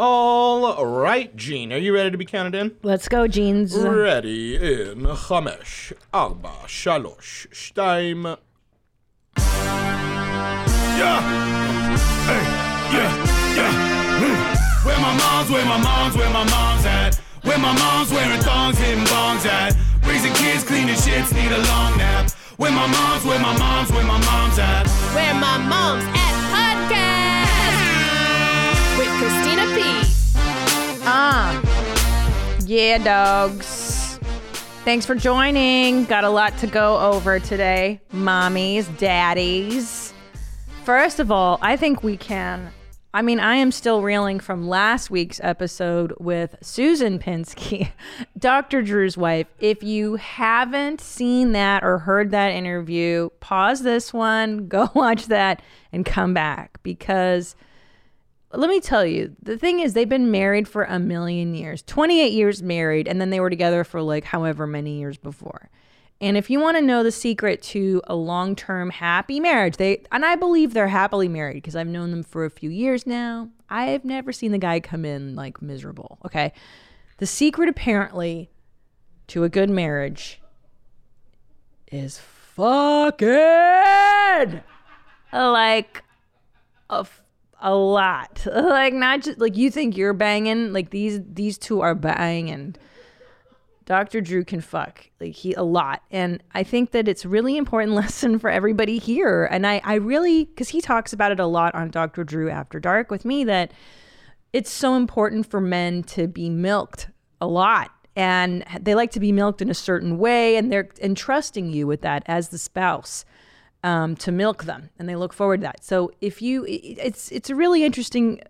All right, Gene, are you ready to be counted in? Let's go, jeans. Ready in חמש, ארבע, שלוש, שתיים. Yeah. Hey, yeah, yeah. Hmm. Where my mom's, where my mom's, where my mom's at. Where my mom's wearing thongs, hitting bongs at. Raising kids, cleaning shits, need a long nap. Where my mom's, where my mom's, where my mom's at. Where my mom's at Ah. Yeah, dogs. Thanks for joining. Got a lot to go over today. Mommies, daddies. First of all, I think we can. I mean, I am still reeling from last week's episode with Susan Pinsky, Dr. Drew's wife. If you haven't seen that or heard that interview, pause this one, go watch that, and come back because let me tell you, the thing is, they've been married for a million years 28 years married, and then they were together for like however many years before. And if you want to know the secret to a long term happy marriage, they, and I believe they're happily married because I've known them for a few years now. I've never seen the guy come in like miserable. Okay. The secret apparently to a good marriage is fucking like a, a lot. Like not just like you think you're banging. Like these these two are banging. And Dr. Drew can fuck like he a lot, and I think that it's really important lesson for everybody here. And I I really because he talks about it a lot on Dr. Drew After Dark with me that it's so important for men to be milked a lot and they like to be milked in a certain way and they're entrusting you with that as the spouse um, to milk them and they look forward to that. So if you it's it's a really interesting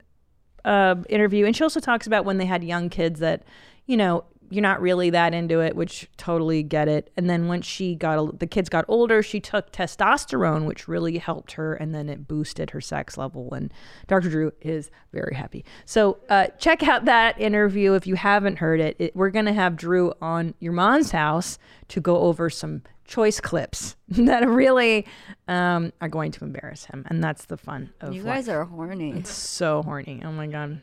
uh, interview and she also talks about when they had young kids that you know you're not really that into it which totally get it. And then once she got the kids got older she took testosterone which really helped her and then it boosted her sex level and dr drew is very happy. So uh, check out that interview if you haven't heard it, it we're to have drew on your mom's house to go over some choice clips that really um, are going to embarrass him and that's the fun of You life guys are horny. It's so horny. Oh my god.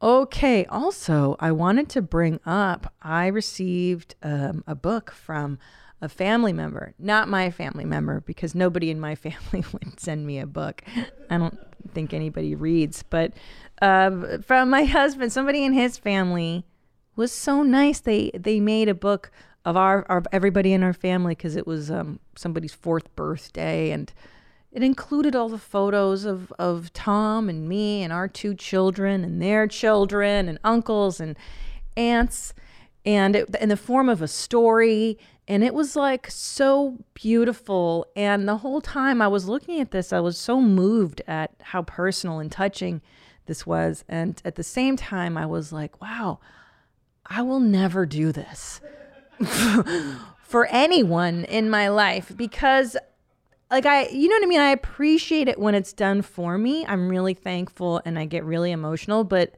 Okay. Also, I wanted to bring up I received um, a book from a family member, not my family member, because nobody in my family would send me a book. I don't think anybody reads, but uh, from my husband, somebody in his family was so nice. They they made a book of our of everybody in our family because it was um, somebody's fourth birthday and it included all the photos of, of Tom and me and our two children and their children and uncles and aunts. And it, in the form of a story and it was like so beautiful. And the whole time I was looking at this I was so moved at how personal and touching this was. And at the same time I was like wow I will never do this for anyone in my life because like I you know what I mean I appreciate it when it's done for me. I'm really thankful and I get really emotional, but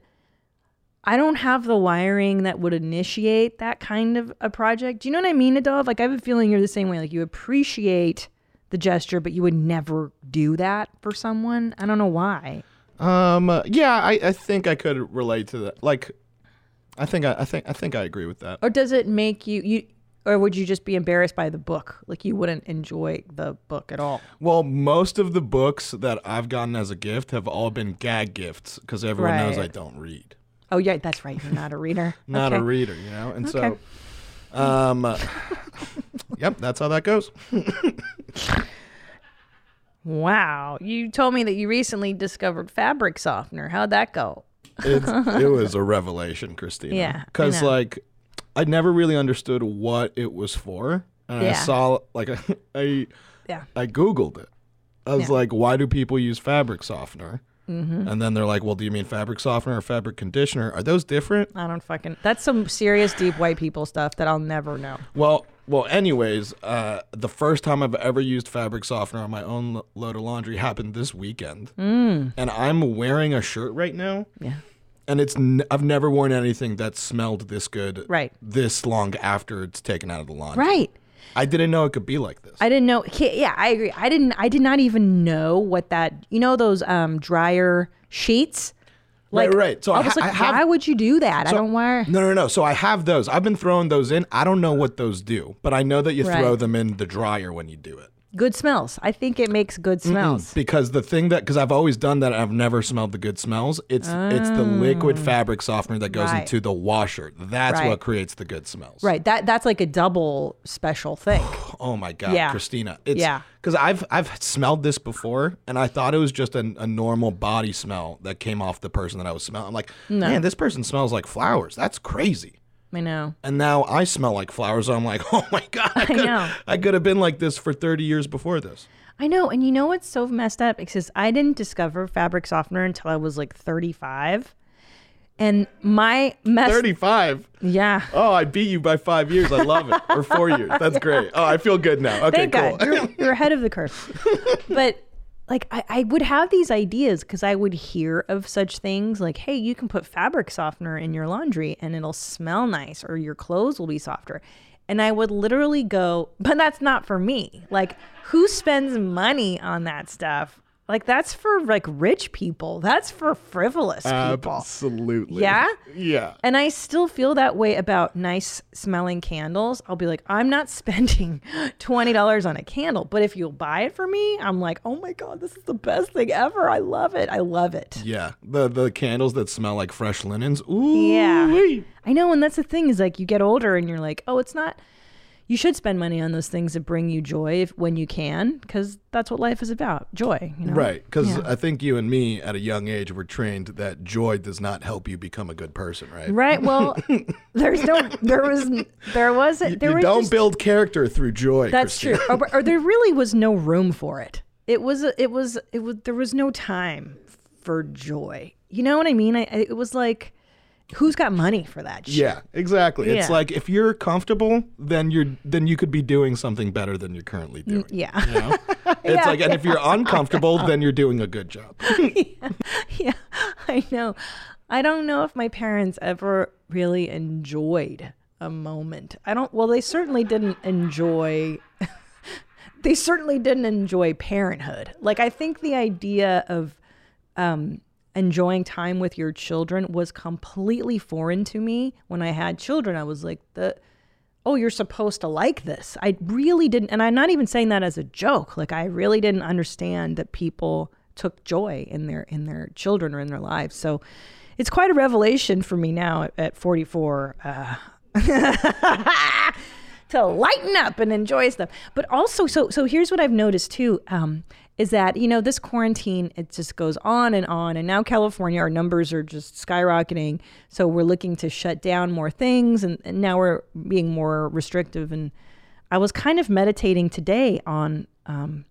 I don't have the wiring that would initiate that kind of a project. Do you know what I mean, Nadav? Like I have a feeling you're the same way. Like you appreciate the gesture, but you would never do that for someone. I don't know why. Um, yeah, I, I think I could relate to that. Like, I think I, I think I think I agree with that. Or does it make you you or would you just be embarrassed by the book? Like you wouldn't enjoy the book at all. Well, most of the books that I've gotten as a gift have all been gag gifts because everyone knows I don't read. Oh yeah, that's right. You're not a reader. Not Okay. a reader, you know? And Okay. so, um, uh, yep, that's how that goes. Wow. You told me that you recently discovered fabric softener. How'd that go? It's, it was a revelation, Christina. Yeah, Because, like, I never really understood what it was for. And I saw, like, I, Yeah. I Googled it. I was Yeah. like, why do people use fabric softener? Mm-hmm. And then they're like, well, do you mean fabric softener or fabric conditioner? Are those different? I don't fucking. That's some serious deep white people stuff that I'll never know. Well, well. Anyways, uh, the first time I've ever used fabric softener on my own lo- load of laundry happened this weekend, mm. and I'm wearing a shirt right now, Yeah. and it's n- I've never worn anything that smelled this good, Right. This long after it's taken out of the laundry, Right. I didn't know it could be like this. I didn't know. Yeah, I agree. I didn't. I did not even know what that. You know those um dryer sheets. Right, Like, right. So I I was like, I have- why would you do that? I don't why. No, no, no. So I have those. I've been throwing those in. I don't know what those do, but I know that you throw them in the dryer when you do it. Good smells. I think it makes good smells. Because the thing that, because I've always done that, I've never smelled the good smells. It's it's the liquid oh. fabric softener that goes. Right. into the washer. That's Right. what creates the good smells. Right. That that's like a double special thing. Oh my god, Yeah. Christina. It's, Yeah. Because I've I've smelled this before, and I thought it was just a, a normal body smell that came off the person that I was smelling. I'm like, man, this person smells like flowers. That's crazy. I know. And now I smell like flowers. So I'm like, oh my god, I, could, know. I could have been like this for 30 years before this. I know. And you know what's so messed up? Because I didn't discover fabric softener until I was like 35. And my mess. 35. Yeah. Oh, I beat you by five years. I love it. or four years. That's great. Oh, I feel good now. Okay, Thank cool. God. You're, you're ahead of the curve. but like I, I would have these ideas because I would hear of such things like, hey, you can put fabric softener in your laundry and it'll smell nice or your clothes will be softer. And I would literally go, but that's not for me. Like, who spends money on that stuff? Like, that's for like rich people. That's for frivolous people. Absolutely. Yeah? Yeah. And I still feel that way about nice smelling candles. I'll be like, I'm not spending $20 on a candle, but if you'll buy it for me, I'm like, oh my God, this is the best thing ever. I love it. I love it. Yeah. The the candles that smell like fresh linens. Ooh. Yeah. I know. And that's the thing is like you get older and you're like, oh, it's not, you should spend money on those things that bring you joy if, when you can, because that's what life is about joy. You know? Right. Because Yeah. I think you and me at a young age were trained that joy does not help you become a good person, right? Right. Well, there's no, there was, there was, there you was don't just- build character through joy. That's Christina. true. Or, or there really was no room for it. It was. It was. It was. There was no time for joy. You know what I mean? I, I, it was like, who's got money for that shit? Yeah, exactly. It's like if you're comfortable, then you're then you could be doing something better than you're currently doing. Yeah. You know? It's like, and if you're uncomfortable, then you're doing a good job. yeah. I know. I don't know if my parents ever really enjoyed a moment. I don't. Well, they certainly didn't enjoy. they certainly didn't enjoy parenthood. Like I think the idea of um, enjoying time with your children was completely foreign to me when I had children. I was like the. Oh, you're supposed to like this. I really didn't, and I'm not even saying that as a joke. Like I really didn't understand that people took joy in their in their children or in their lives. So it's quite a revelation for me now at, at 44 uh, to lighten up and enjoy stuff. But also, so so here's what I've noticed too. Um, is that you know this quarantine it just goes on and on. And now california our numbers are just skyrocketing. So we're looking to shut down more things and, and now we're being more restrictive. And i was kind of meditating today on um,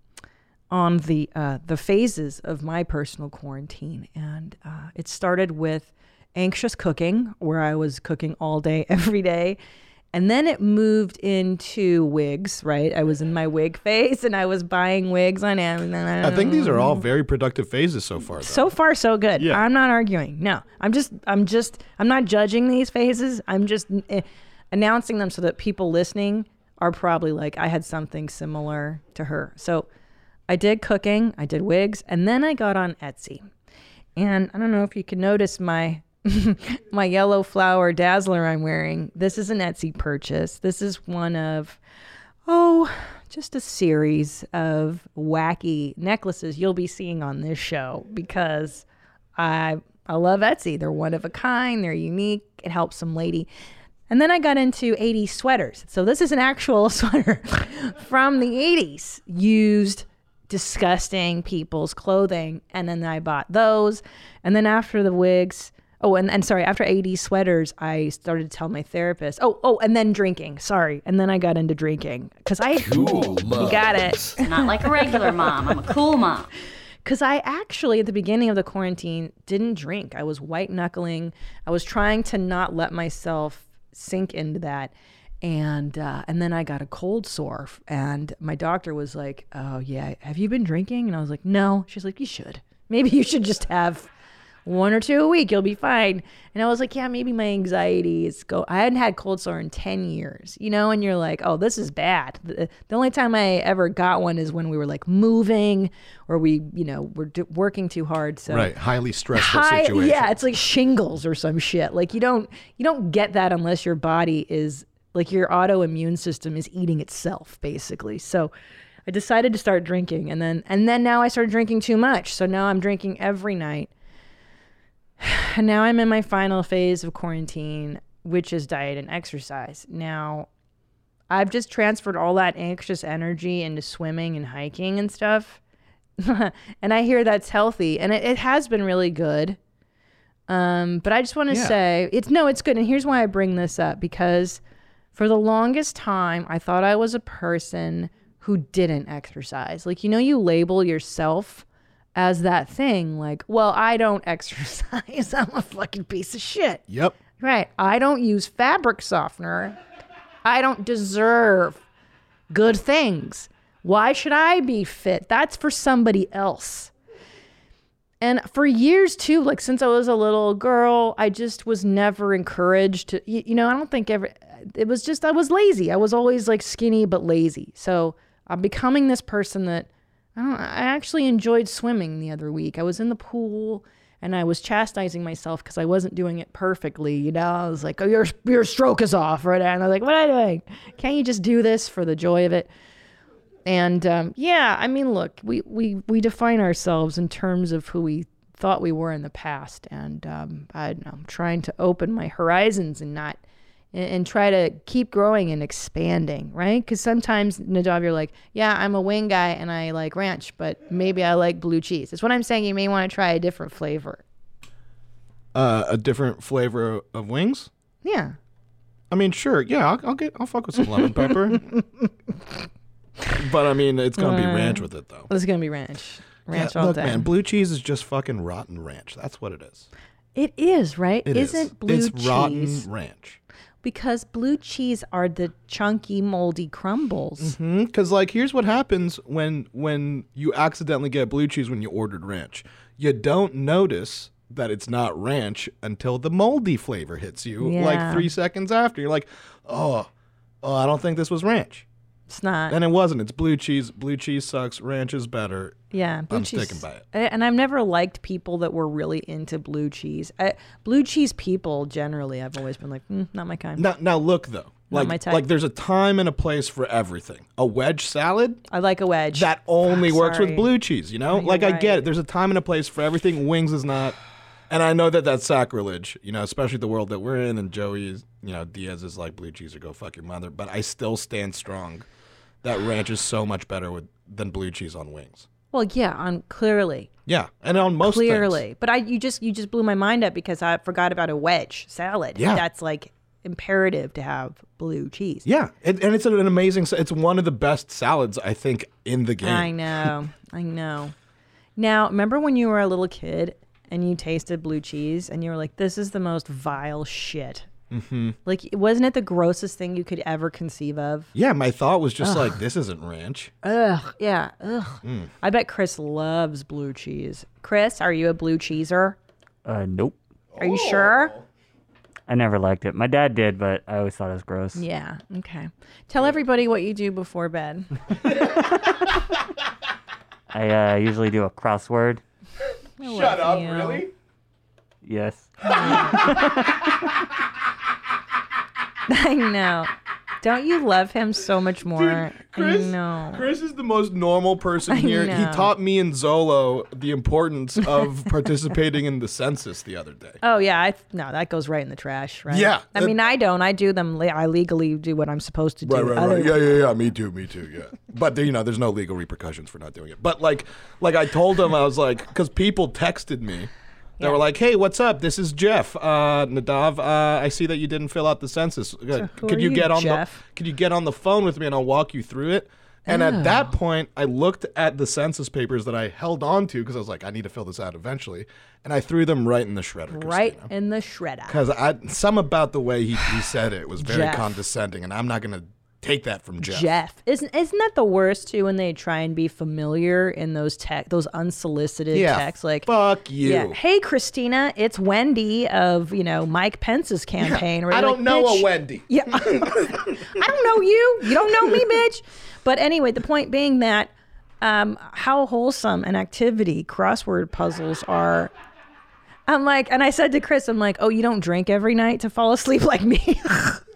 on the uh, the phases of my personal quarantine, and uh, it started with anxious cooking, where I was cooking all day, every day, and then it moved into wigs. Right, I was in my wig phase, and I was buying wigs on Amazon. I think these are all very productive phases so far. Though. So far, so good. Yeah. I'm not arguing. No, I'm just, I'm just, I'm not judging these phases. I'm just eh, announcing them so that people listening are probably like, I had something similar to her. So I did cooking, I did wigs, and then I got on Etsy. And I don't know if you can notice my my yellow flower dazzler I'm wearing. This is an Etsy purchase. This is one of oh, just a series of wacky necklaces you'll be seeing on this show because I I love Etsy. They're one of a kind, they're unique. It helps some lady. And then I got into 80s sweaters. So this is an actual sweater from the 80s used disgusting people's clothing and then I bought those. And then after the wigs, oh and, and sorry, after 80s sweaters, I started to tell my therapist, oh, oh, and then drinking. Sorry. And then I got into drinking because I Cool you got it. Not like a regular mom. I'm a cool mom. Because I actually, at the beginning of the quarantine, didn't drink. I was white knuckling. I was trying to not let myself sink into that. And uh, and then I got a cold sore, and my doctor was like, "Oh yeah, have you been drinking?" And I was like, "No." She's like, "You should. Maybe you should just have one or two a week, you'll be fine. And I was like, yeah, maybe my anxiety is go. I hadn't had cold sore in 10 years, you know, and you're like, oh, this is bad. The, the only time I ever got one is when we were like moving or we, you know, were do- working too hard. So Right. Highly stressful Hi- situation. yeah, it's like shingles or some shit. Like you don't you don't get that unless your body is like your autoimmune system is eating itself basically. So I decided to start drinking and then and then now I started drinking too much. So now I'm drinking every night. And now I'm in my final phase of quarantine, which is diet and exercise. Now I've just transferred all that anxious energy into swimming and hiking and stuff. and I hear that's healthy, and it, it has been really good. Um, but I just want to Yeah. say it's no, it's good. And here's why I bring this up because for the longest time, I thought I was a person who didn't exercise. Like, you know, you label yourself as that thing, like, well, I don't exercise. I'm a fucking piece of shit. Yep. Right. I don't use fabric softener. I don't deserve good things. Why should I be fit? That's for somebody else. And for years too, like since I was a little girl, I just was never encouraged to, you, you know, I don't think ever, it was just, I was lazy. I was always like skinny but lazy. So I'm becoming this person that, I don't I actually enjoyed swimming the other week. I was in the pool and I was chastising myself because I wasn't doing it perfectly. You know, I was like, "Oh, your your stroke is off," right? And I was like, "What am I doing? Can't you just do this for the joy of it?" And um, yeah, I mean, look, we we we define ourselves in terms of who we thought we were in the past, and um, I I'm trying to open my horizons and not and, and try to keep growing and expanding, right? Because sometimes Nadav, you're like, yeah, I'm a wing guy and I like ranch, but maybe I like blue cheese. That's what I'm saying. You may want to try a different flavor. Uh, a different flavor of wings. Yeah. I mean, sure, yeah, I'll, I'll get, I'll fuck with some lemon pepper. but I mean, it's gonna be ranch with it though. It's gonna be ranch. Ranch Yeah, all look, day. man, blue cheese is just fucking rotten ranch. That's what it is. it is right. It is. Isn't blue It's cheese? It's rotten ranch. Because blue cheese are the chunky, moldy crumbles. Mm-hmm, because like, here's what happens when when you accidentally get blue cheese when you ordered ranch. You don't notice that it's not ranch until the moldy flavor hits you. Yeah. Like three seconds after, you're like, oh, oh, I don't think this was ranch. It's not. And it wasn't. It's blue cheese. Blue cheese sucks. Ranch is better. Yeah, blue I'm cheese. sticking by it. And I've never liked people that were really into blue cheese. I, blue cheese people generally, I've always been like, mm, not my kind. Now, now look though. Like, my type. like there's a time and a place for everything. A wedge salad I like a wedge. that only works with blue cheese. You know, You're like I get it. There's a time and a place for everything. Wings is not, and I know that that's sacrilege. You know, especially the world that we're in. And Joey, is, you know, Diaz is like blue cheese or go fuck your mother. But I still stand strong that ranch is so much better with than blue cheese on wings. well, yeah, on clearly, Yeah, and on most things. clearly. But I, you just, you just blew my mind up because I forgot about a wedge salad. Yeah. that's like imperative to have blue cheese. Yeah, and, and it's an amazing. It's one of the best salads I think in the game. I know, I know. Now, remember when you were a little kid and you tasted blue cheese and you were like, "This is the most vile shit." Mm-hmm. Like, wasn't it the grossest thing you could ever conceive of? Yeah, my thought was just like, this isn't ranch. Ugh, yeah, ugh. Mm. I bet Chris loves blue cheese. Chris, are you a blue cheeser? Uh, nope. Are you sure? I never liked it. My dad did, but I always thought it was gross. Yeah. Okay. Tell everybody what you do before bed. I uh, usually do a crossword. Shut up! Really? Yes. I know. Don't you love him so much more? Chris- I know. Chris is the most normal person here. He taught me and Zolo the importance of participating in the census the other day. Oh yeah, I no, that goes right in the trash, right? Yeah, I that- mean, I don't. I do them. I legally do what I'm supposed to do. Right, right, right. Yeah, yeah, yeah. Me too, me too. Yeah. But you know, there's no legal repercussions for not doing it. But like, like I told him, I was like, because people texted me. They Yeah. were like, "Hey, what's up? This is Jeff. Uh, Nadav. Uh, I see that you didn't fill out the census. Who could you you, get on Jeff? the Could you get on the phone with me and I'll walk you through it?" And at that point, I looked at the census papers that I held on to because I was like, "I need to fill this out eventually," and I threw them right in the shredder. right in the shredder. Because some about the way he, he said it was very condescending, and I'm not gonna Take that from Jeff. Jeff. Isn't isn't that the worst too when they try and be familiar in those tech those unsolicited Yeah. texts like fuck you. yeah, hey Christina, it's Wendy of, you know, Mike Pence's campaign. Or I don't know "Bitch, a Wendy. Yeah. I don't know you. You don't know me, bitch. But anyway, the point being that um, how wholesome an activity crossword puzzles are. I'm like, and I said to Chris, I'm like, oh, you don't drink every night to fall asleep like me?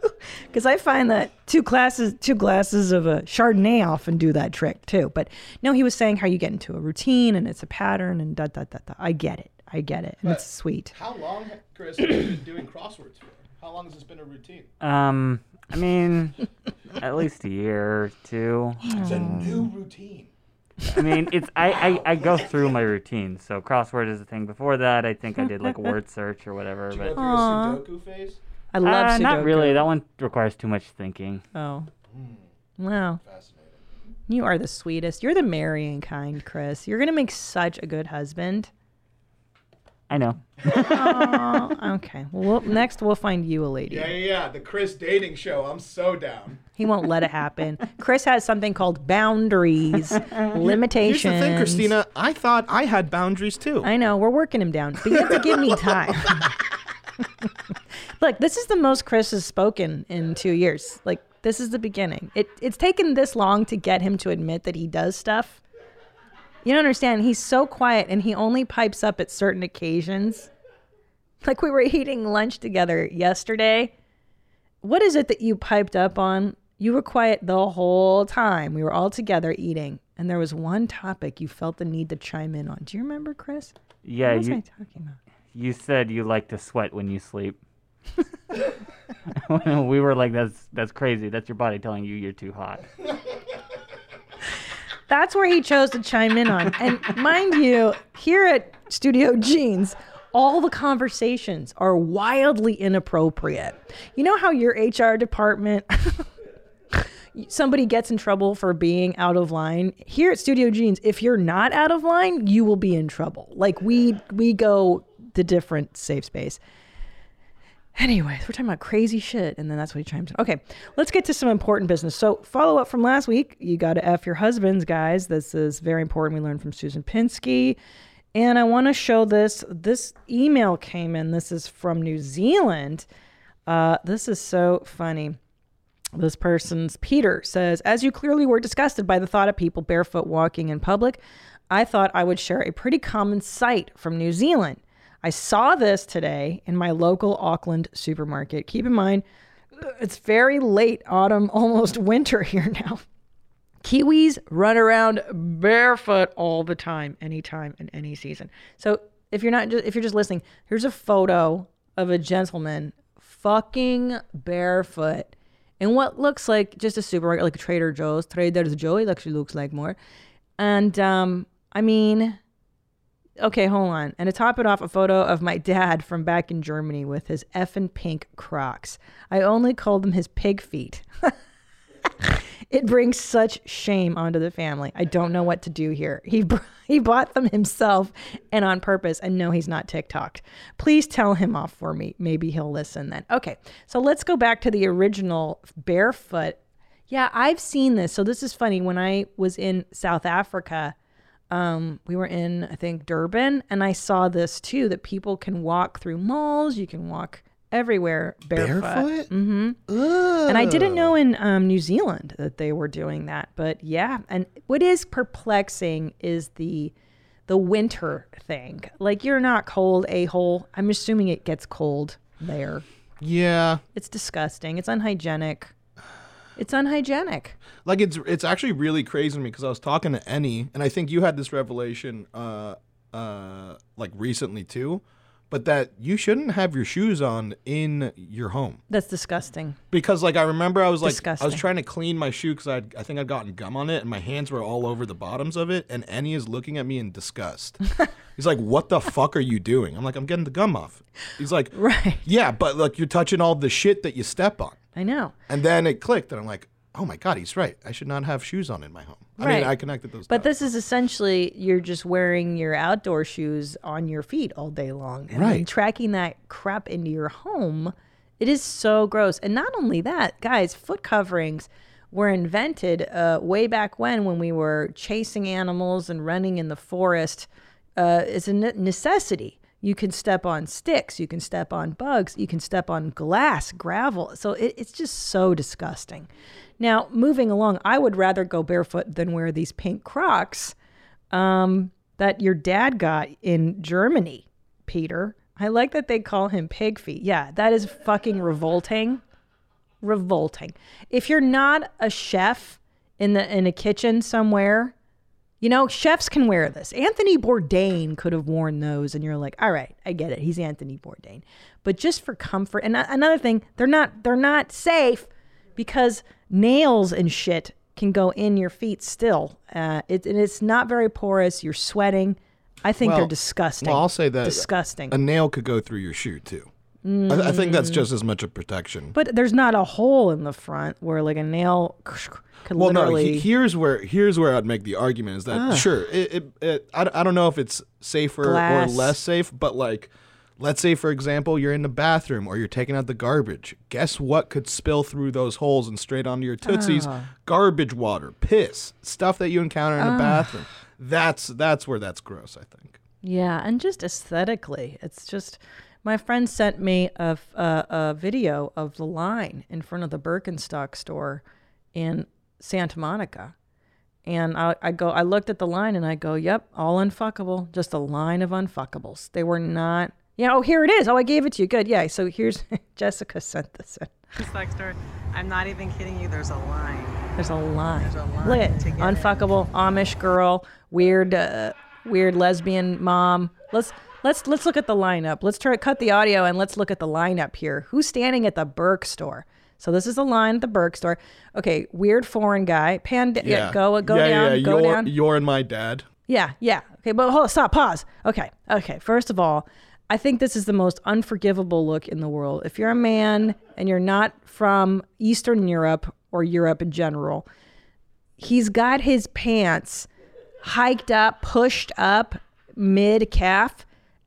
Because I find that two glasses, two glasses of a Chardonnay often do that trick too. But no, he was saying how you get into a routine and it's a pattern and da da da da. I get it. I get it. And it's sweet. How long, Chris, have you been doing crosswords for? How long has this been a routine? Um, I mean, at least a year or two. It's a new routine. I mean, it's I, I, I go through my routine. So crossword is a thing. Before that, I think I did like a word search or whatever. Go But through a Sudoku phase? I love uh, not really. That one requires too much thinking. Oh. Wow. You are the sweetest. You're the marrying kind, Chris. You're going to make such a good husband. I know. Okay. Well, we'll, next we'll find you a lady. Yeah, yeah, yeah. The Chris dating show. I'm so down. He won't let it happen. Chris has something called boundaries, limitations. Here's the thing, Christina. I thought I had boundaries too. I know. We're working him down, but you have to give me time. Look, this is the most Chris has spoken in two years. Like, this is the beginning. It, it's taken this long to get him to admit that he does stuff. You don't understand. He's so quiet and he only pipes up at certain occasions. Like, we were eating lunch together yesterday. What is it that you piped up on? You were quiet the whole time. We were all together eating, and there was one topic you felt the need to chime in on. Do you remember, Chris? Yeah, What was I talking about? you said you like to sweat when you sleep. we were like, that's that's crazy. That's your body telling you you're too hot. That's where he chose to chime in on. And mind you, here at Studio Jeans, all the conversations are wildly inappropriate. You know how your HR department somebody gets in trouble for being out of line here at studio jeans if you're not out of line you will be in trouble like we we go the different safe space Anyways, we're talking about crazy shit, and then that's what he chimes in. Okay, let's get to some important business. So, follow up from last week. You got to F your husbands, guys. This is very important. We learned from Susan Pinsky. And I want to show this. This email came in. This is from New Zealand. Uh, this is so funny. This person's Peter says, As you clearly were disgusted by the thought of people barefoot walking in public, I thought I would share a pretty common sight from New Zealand. I saw this today in my local Auckland supermarket. Keep in mind, it's very late autumn, almost winter here now. Kiwis run around barefoot all the time, anytime in any season. So if you're not, if you're just listening, here's a photo of a gentleman fucking barefoot in what looks like just a supermarket, like Trader Joe's. Trader Joe, it actually looks like more. And um, I mean, okay, hold on. And to top it off, a photo of my dad from back in Germany with his effing pink Crocs. I only called them his pig feet. it brings such shame onto the family. I don't know what to do here. He he bought them himself and on purpose, and no, he's not TikTok. Please tell him off for me. Maybe he'll listen then. Okay, so let's go back to the original barefoot. Yeah, I've seen this. So this is funny. When I was in South Africa, um, we were in I think Durban, and I saw this too. That people can walk through malls. You can walk everywhere barefoot. Barefoot? hmm And I didn't know in um, New Zealand that they were doing that, but yeah. And what is perplexing is the the winter thing. Like you're not cold, a hole. I'm assuming it gets cold there. Yeah. It's disgusting. It's unhygienic. It's unhygienic. Like it's it's actually really crazy to me because I was talking to Annie, and I think you had this revelation, uh, uh, like recently too, but that you shouldn't have your shoes on in your home That's disgusting. because, like, I remember I was like, I was trying to clean my shoe because I I think I'd gotten gum on it, and my hands were all over the bottoms of it, and Annie is looking at me in disgust. He's like, "What the fuck are you doing?" I'm like, "I'm getting the gum off." He's like, Right. "Yeah, but like you're touching all the shit that you step on." I know. And then it clicked, and I'm like, oh my God, he's right. I should not have shoes on in my home. Right. I mean, I connected those But dots. this is essentially you're just wearing your outdoor shoes on your feet all day long. And Right. tracking that crap into your home, it is so gross. And not only that, guys, foot coverings, were invented uh, way back when, when we were chasing animals and running in the forest. Uh, it's a necessity. You can step on sticks, you can step on bugs, you can step on glass, gravel. So it, it's just so disgusting. Now, moving along, I would rather go barefoot than wear these pink Crocs um, that your dad got in Germany, Peter. I like that they call him pig feet. Yeah, that is fucking revolting. Revolting. If you're not a chef in the in a kitchen somewhere, you know, chefs can wear this. Anthony Bourdain could have worn those, and you're like, all right, I get it. He's Anthony Bourdain. But just for comfort, and another thing, they're not they're not safe because nails and shit can go in your feet still. Uh, it, and it's not very porous. You're sweating. I think they're disgusting. Well, I'll say that disgusting. A nail could go through your shoe too. I, I think that's mm. just as much a protection. but there's not a hole in the front where like a nail could well, no. literally. he- here's where here's where I'd make the argument is that ah. sure, it, it, it I, I don't know if it's safer Glass. or less safe, but like, let's say for example, you're in the bathroom or you're taking out the garbage. Guess what could spill through those holes and straight onto your tootsies? Ah. Garbage water, piss, stuff that you encounter in a ah. bathroom. That's that's where that's gross. I think. Yeah, and just aesthetically, it's just. My friend sent me a a video of the line in front of the Birkenstock store in Santa Monica. And I, I go, I looked at the line and I go, yep, all unfuckable, just a line of unfuckables. They were not, yeah, oh, here it is. Oh, I gave it to you. Good. Yeah. So here's, Jessica sent this in. Sex store. I'm not even kidding you. There's a line. There's a line. There's a line Look at to get unfuckable Amish girl, weird, uh, weird lesbian mom. Let's let's let's look at the lineup. Let's try cut the audio and let's look at the lineup here. Who's standing at the Birk store? So this is the line at the Birk store. Okay, weird foreign guy. Pan, yeah. go go yeah, down, yeah, go you're, down. You're and my dad. Yeah, yeah. Okay, but hold on, stop, pause. Okay, okay. First of all, I think this is the most unforgivable look in the world. If you're a man and you're not from Eastern Europe or Europe in general, he's got his pants hiked up, pushed up mid calf,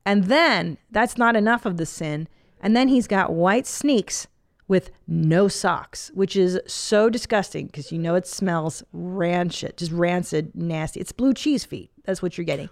and then that's not enough of the sin. And then he's got white sneaks with no socks, which is so disgusting because you know it smells rancid, just rancid, nasty. It's blue cheese feet. That's what you're getting.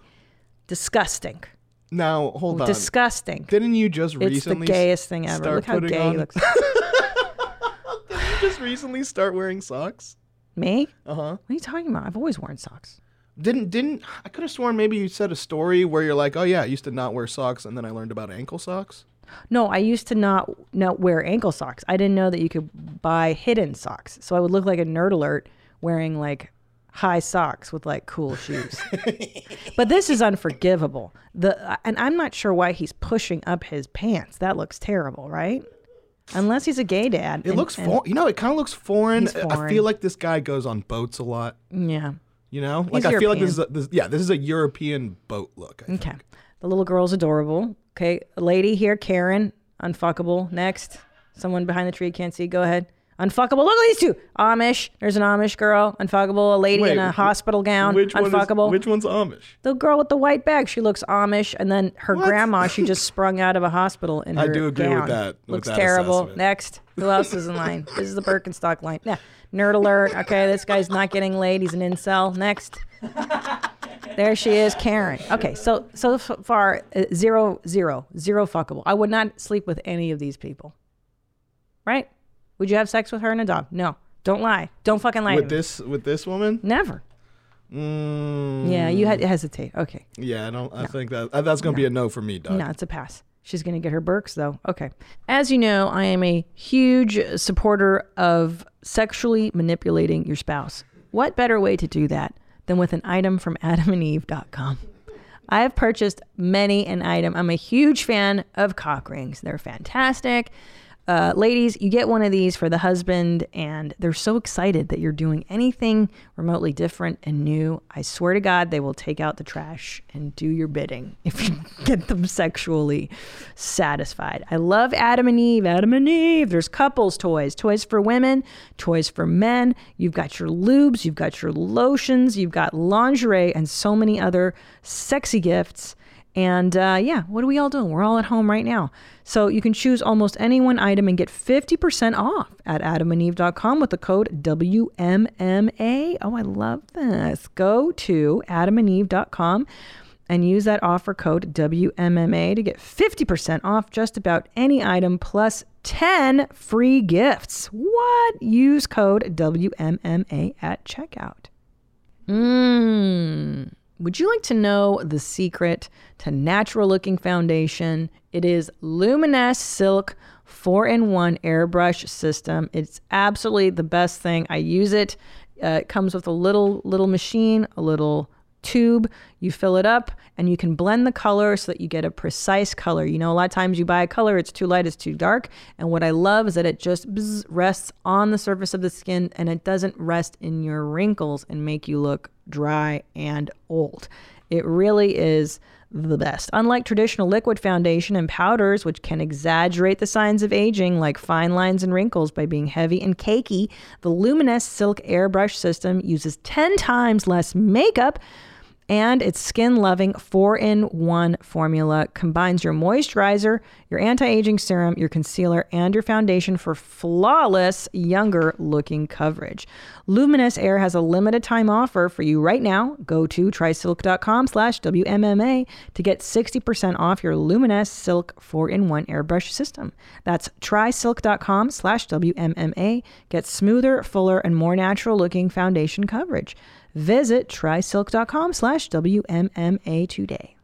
Disgusting. Now hold on. Disgusting. Didn't you just recently? It's the gayest thing ever. start Look how gay on- he looks. Didn't you just recently start wearing socks? Me? Uh huh. What are you talking about? I've always worn socks. Didn't didn't I could have sworn maybe you said a story where you're like, oh yeah, I used to not wear socks, and then I learned about ankle socks. No, I used to not not wear ankle socks. I didn't know that you could buy hidden socks. So I would look like a nerd alert wearing like high socks with like cool shoes. but this is unforgivable. The uh, and I'm not sure why he's pushing up his pants. That looks terrible, right? Unless he's a gay dad. It and- looks foreign. You know, it kind of looks foreign. He's I feel like this guy goes on boats a lot. Yeah. You know, like I feel like this is a, European. this, yeah, this is a European boat look. I think. Okay. The little girl's adorable. Okay. A lady here, Karen, unfuckable. Next. Someone behind the tree can't see. Go ahead. Unfuckable. Look at these two. Amish. There's an Amish girl. Unfuckable. A lady in a hospital gown. Which one is- unfuckable. which one's Amish? the girl with the white bag. She looks Amish, and then her What? grandma. She just sprung out of a hospital in her I do agree with gown. that- with Looks that terrible. assessment. Next, who else is in line? This is the Birkenstock line. Yeah, nerd alert. Okay, this guy's not getting laid. He's an incel. Next. There she is, Karen. Okay, so so far uh, zero zero zero fuckable. I would not sleep with any of these people. Right? Would you have sex with her and a dog? No. Don't lie. Don't fucking lie. With this with this woman? Never. Mm, Yeah, you had to hesitate. Okay. Yeah, I don't. I think that uh, that's gonna be a no for me, dog. No, it's a pass. She's going to get her Birks, though. Okay. As you know, I am a huge supporter of sexually manipulating your spouse. What better way to do that than with an item from adamandeve.com? I have purchased many an item. I'm a huge fan of cock rings. They're fantastic. Uh, ladies, you get one of these for the husband, and they're so excited that you're doing anything remotely different and new. I swear to God, they will take out the trash and do your bidding if you get them sexually satisfied. I love Adam and Eve. Adam and Eve. There's couples toys, toys for women, toys for men. You've got your lubes, you've got your lotions, you've got lingerie, and so many other sexy gifts And uh, yeah, what are we all doing? We're all at home right now. So you can choose almost any one item and get 50% off at adamandeve.com with the code WMMA. Oh, I love this. Go to adamandeve.com and use that offer code WMMA to get 50% off just about any item plus 10 free gifts. What? Use code WMMA at checkout. Mmm. Would you like to know the secret to natural looking foundation? It is Luminess Silk 4 in 1 airbrush system. It's absolutely the best thing. I use it. Uh, it comes with a little little machine, a little tube. You fill it up and you can blend the color so that you get a precise color. You know, a lot of times you buy a color, it's too light, it's too dark. And what I love is that it just rests on the surface of the skin and it doesn't rest in your wrinkles and make you look dry and old. It really is the best. Unlike traditional liquid foundation and powders, which can exaggerate the signs of aging like fine lines and wrinkles by being heavy and cakey, the Luminess Silk Airbrush system uses 10 times less makeup and its skin loving 4 in 1 formula combines your moisturizer, your anti aging serum, your concealer, and your foundation for flawless, younger looking coverage. Luminess Air has a limited time offer for you right now. Go to trysilk.com slash WMMA to get 60% off your Luminess Silk 4 in 1 airbrush system. That's trysilk.com slash WMMA. Get smoother, fuller, and more natural looking foundation coverage. Visit trysilk.com slash WMMA today.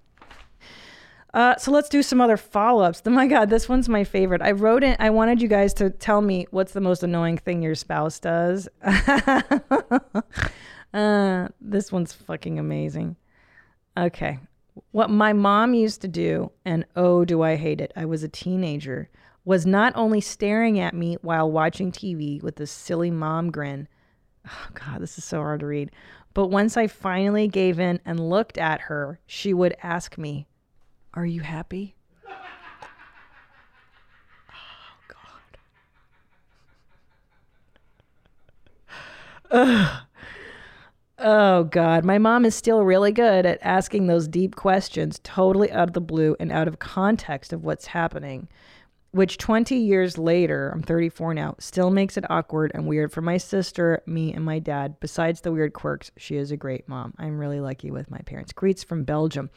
Uh, so let's do some other follow-ups. Oh my God, this one's my favorite. I wrote it. I wanted you guys to tell me what's the most annoying thing your spouse does. uh, this one's fucking amazing. Okay, what my mom used to do, and oh, do I hate it. I was a teenager. Was not only staring at me while watching TV with this silly mom grin. Oh God, this is so hard to read. But once I finally gave in and looked at her, she would ask me, Are you happy? Oh, God. Oh, God. My mom is still really good at asking those deep questions, totally out of the blue and out of context of what's happening which 20 years later, I'm 34 now, still makes it awkward and weird for my sister, me, and my dad. Besides the weird quirks, she is a great mom. I'm really lucky with my parents. Greets from Belgium.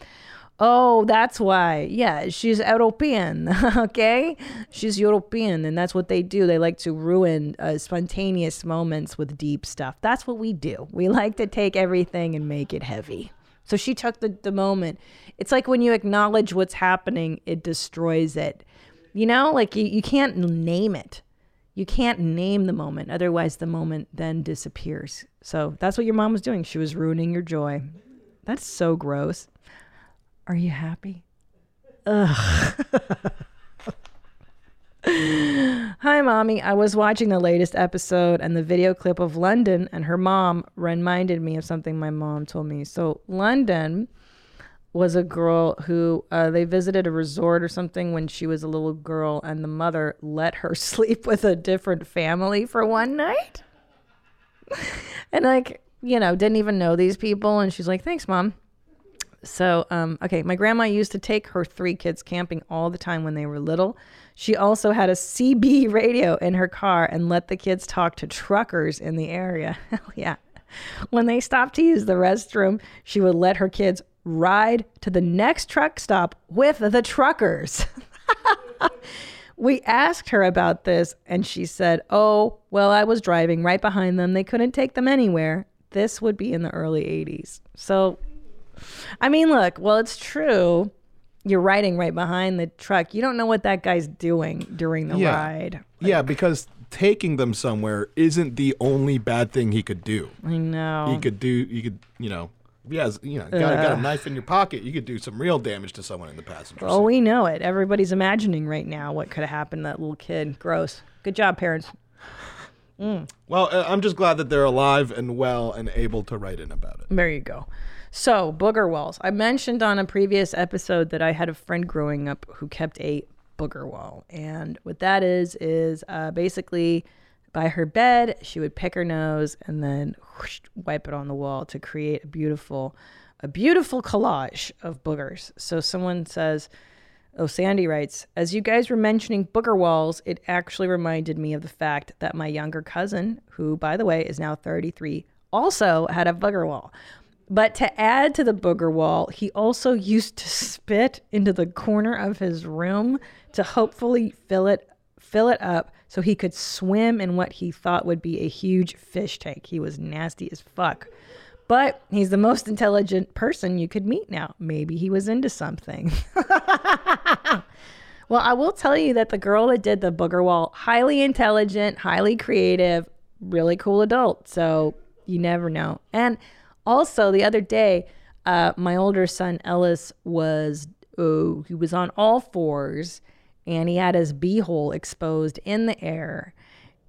Oh, that's why. Yeah, she's European. okay, she's European, and that's what they do. They like to ruin uh, spontaneous moments with deep stuff. That's what we do. We like to take everything and make it heavy. So she took the, the moment. It's like when you acknowledge what's happening, it destroys it. You know, like you, you can't name it. You can't name the moment. Otherwise, the moment then disappears. So that's what your mom was doing. She was ruining your joy. That's so gross. Are you happy? Ugh. Hi, mommy. I was watching the latest episode, and the video clip of London and her mom reminded me of something my mom told me. So, London was a girl who uh, they visited a resort or something when she was a little girl, and the mother let her sleep with a different family for one night. and like, you know, didn't even know these people, and she's like, "Thanks, mom." So, um, okay, my grandma used to take her three kids camping all the time when they were little. She also had a CB radio in her car and let the kids talk to truckers in the area. Hell yeah. When they stopped to use the restroom, she would let her kids ride to the next truck stop with the truckers. we asked her about this, and she said, Oh, well, I was driving right behind them. They couldn't take them anywhere. This would be in the early 80s. So, I mean, look, well, it's true. You're riding right behind the truck. You don't know what that guy's doing during the Yeah. ride. Yeah, because taking them somewhere isn't the only bad thing he could do. I know. He could do, you could, you know, yeah, you know, got, got a knife in your pocket, you could do some real damage to someone in the passenger Oh, seat. we know it. Everybody's imagining right now what could have happened to that little kid. Gross. Good job, parents. Well, uh, I'm just glad that they're alive and well and able to write in about it. There you go. So, booger walls. I mentioned on a previous episode that I had a friend growing up who kept a booger wall. And what that is, is uh, basically by her bed, she would pick her nose and then whoosh, wipe it on the wall to create a beautiful a beautiful collage of boogers. So someone says, Oh, Sandy writes, as you guys were mentioning booger walls, it actually reminded me of the fact that my younger cousin, who, by the way, is now 33, also had a booger wall. But to add to the booger wall, he also used to spit into the corner of his room to hopefully fill it fill it up so he could swim in what he thought would be a huge fish tank. He was nasty as fuck. But he's the most intelligent person you could meet now. Maybe he was into something. well, I will tell you that the girl that did the booger wall, highly intelligent, highly creative, really cool adult. So you never know. And also, the other day, uh, my older son Ellis was oh, he was on all fours and he had his beehole exposed in the air.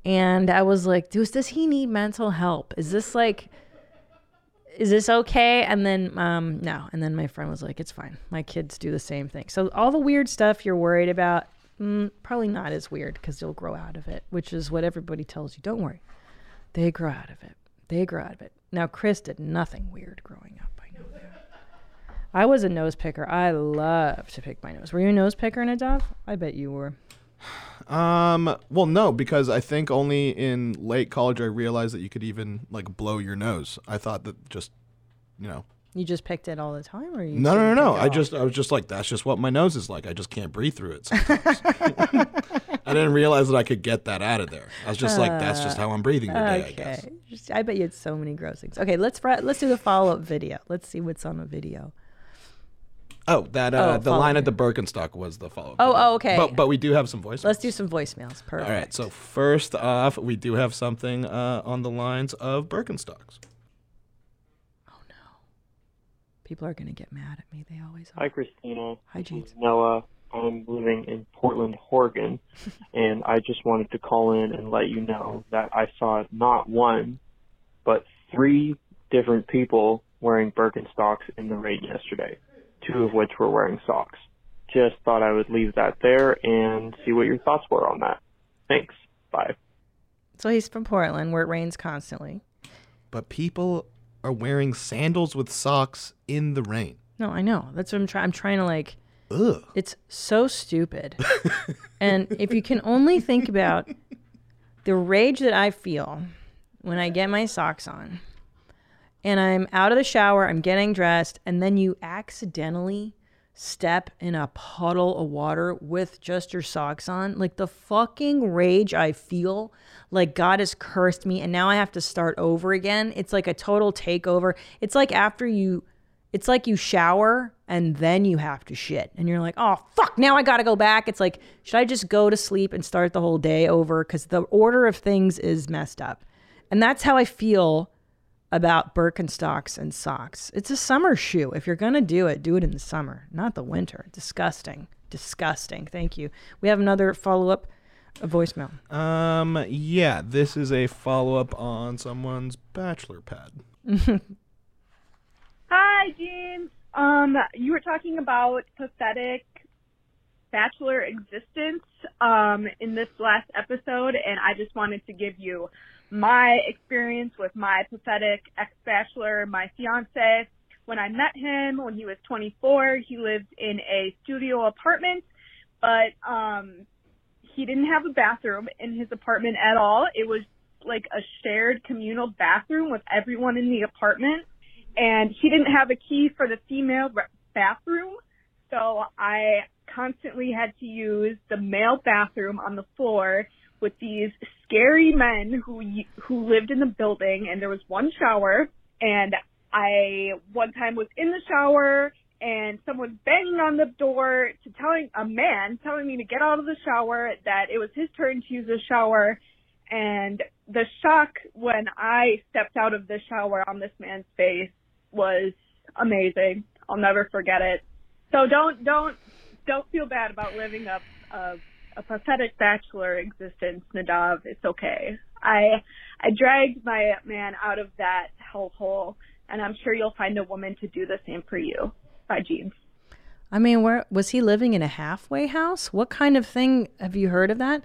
And I was like, Deuce, does he need mental help? Is this like is this okay? And then, um, no. And then my friend was like, it's fine. My kids do the same thing. So all the weird stuff you're worried about, mm, probably not as weird because you'll grow out of it, which is what everybody tells you. Don't worry. They grow out of it. They grow out of it. Now, Chris did nothing weird growing up. I know that. I was a nose picker. I love to pick my nose. Were you a nose picker, Nadav? I bet you were. Um, well, no, because I think only in late college I realized that you could even like blow your nose. I thought that just, you know, You just picked it all the time, or you? no, no, no, no. I just, I was just like, that's just what my nose is like. I just can't breathe through it. I didn't realize that I could get that out of there. I was just like, that's just how I'm breathing today. I guess. Okay. Just- I bet you had so many gross things. Okay, let's let's do the follow up video. Let's see what's on the video. Oh, that uh, Oh, the line me. at the Birkenstock was the follow. Oh, oh, okay. But but we do have some voicemails. Let's do some voicemails. Perfect. All right. So first off, we do have something uh, on the lines of Birkenstocks. Oh no! People are gonna get mad at me. They always are. Hi, Christina. Hi, This Jeans. Noah. I'm living in Portland, Oregon, and I just wanted to call in and let you know that I saw not one, but three different people wearing Birkenstocks in the rain yesterday, two of which were wearing socks. Just thought I would leave that there and see what your thoughts were on that. Thanks. Bye. So he's from Portland, where it rains constantly. But people are wearing sandals with socks in the rain. No, I know. That's what I'm trying. I'm trying to like. Ugh. It's so stupid. and if you can only think about the rage that I feel when I get my socks on and I'm out of the shower, I'm getting dressed, and then you accidentally step in a puddle of water with just your socks on. Like the fucking rage I feel, like God has cursed me, and now I have to start over again. It's like a total takeover. It's like after you it's like you shower and then you have to shit and you're like oh fuck now i gotta go back it's like should i just go to sleep and start the whole day over because the order of things is messed up and that's how i feel about birkenstocks and socks it's a summer shoe if you're gonna do it do it in the summer not the winter disgusting disgusting thank you we have another follow-up a voicemail Um. Yeah. This is a follow up on someone's bachelor pad. Hi, James. Um, you were talking about pathetic bachelor existence um, in this last episode, and I just wanted to give you my experience with my pathetic ex-bachelor, my fiance. When I met him when he was 24, he lived in a studio apartment, but um, he didn't have a bathroom in his apartment at all. It was like a shared communal bathroom with everyone in the apartment and he didn't have a key for the female bathroom, so I constantly had to use the male bathroom on the floor with these scary men who who lived in the building, and there was one shower, and I one time was in the shower and someone banging on the door to telling a man telling me to get out of the shower that it was his turn to use the shower and the shock when I stepped out of the shower on this man's face was amazing. I'll never forget it. So don't don't don't feel bad about living up a, a pathetic bachelor existence, Nadav. It's okay. I I dragged my man out of that hellhole, and I'm sure you'll find a woman to do the same for you. Bye, Jeans. i mean where was he living in a halfway house what kind of thing have you heard of that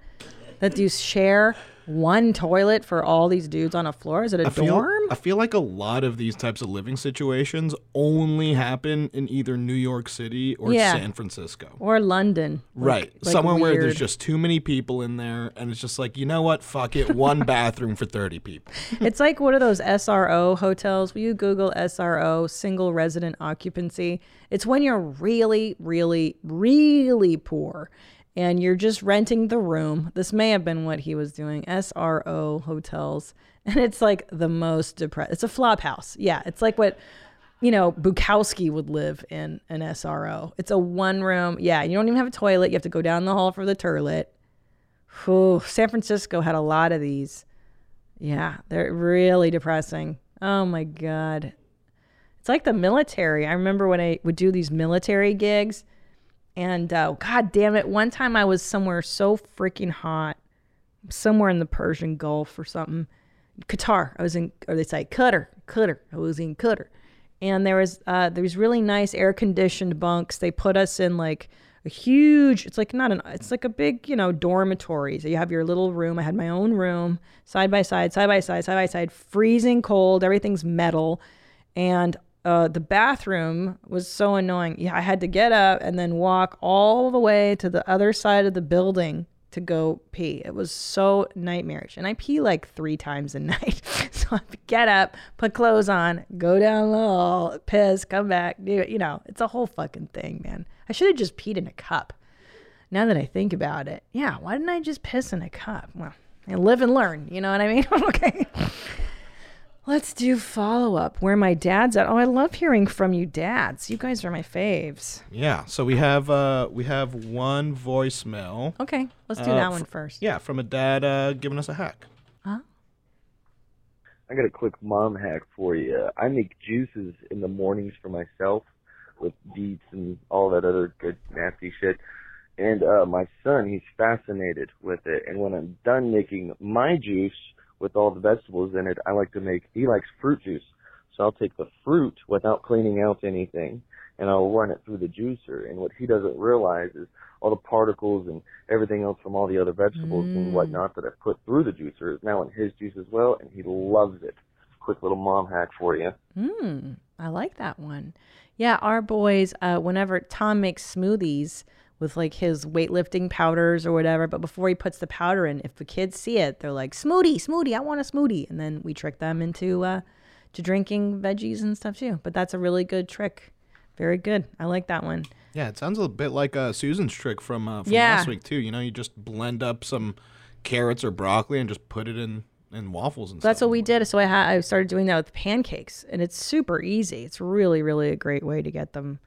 that you share one toilet for all these dudes on a floor? Is it a I feel, dorm? I feel like a lot of these types of living situations only happen in either New York City or Yeah. San Francisco. Or London. Right. like Somewhere where there's just too many people in there and it's just like, you know what? Fuck it. One bathroom for 30 people. it's like one of those SRO hotels? Will you Google SRO, single resident occupancy? It's when you're really, really, really poor and you're just renting the room. This may have been what he was doing SRO hotels. And it's like the most depressed. It's a flop house. Yeah. It's like what, you know, Bukowski would live in an SRO. It's a one room. Yeah. You don't even have a toilet. You have to go down the hall for the toilet. Whew, San Francisco had a lot of these. Yeah, they're really depressing. Oh my god. It's like the military. I remember when I would do these military gigs and uh, god damn it, one time I was somewhere so freaking hot, somewhere in the Persian Gulf or something. Qatar. I was in or they say Qatar, Qatar. I was in Qatar. And there was uh there was really nice air conditioned bunks. They put us in like a huge it's like not an it's like a big you know dormitory so you have your little room i had my own room side by side side by side side by side freezing cold everything's metal and uh, the bathroom was so annoying. Yeah i had to get up and then walk all the way to the other side of the building to go pee. It was so nightmarish. And i pee like three times a night. So i get up put clothes on go down the hall piss come back do it. You know it's a whole fucking thing man. I should have just peed in a cup. Now that i think about it. Yeah why didn't i just piss in a cup? Well and live and learn you know what i mean? Okay let's do follow-up where my dad's at oh i love hearing from you dads you guys are my faves Yeah. So we have uh we have one voicemail. okay let's do uh, that one fr- first Yeah, from a dad uh giving us a hack. Huh? I got a quick mom hack for you. I make juices in the mornings for myself with beets and all that other good nasty shit. And uh my son, he's fascinated with it. And when I'm done making my juice with all the vegetables in it, I like to make he likes fruit juice. So I'll take the fruit without cleaning out anything and I'll run it through the juicer. And what he doesn't realize is all the particles and everything else from all the other vegetables and whatnot that I put through the juicer is now in his juice as well, and he loves it. Quick little mom hack for you. Mm, I like that one. Yeah, our boys, uh, whenever Tom makes smoothies with like his weightlifting powders or whatever, but before he puts the powder in, if the kids see it, they're like, smoothie, smoothie, I want a smoothie. And then we trick them into uh, to drinking veggies and stuff too. But that's a really good trick. Very good. I like that one. Yeah, it sounds a bit like uh, Susan's trick from uh, from Yeah. last week too. You know, you just blend up some carrots or broccoli and just put it in in waffles and stuff. That's what we did. So I, ha- I started doing that with pancakes, and it's super easy. It's really, really a great way to get them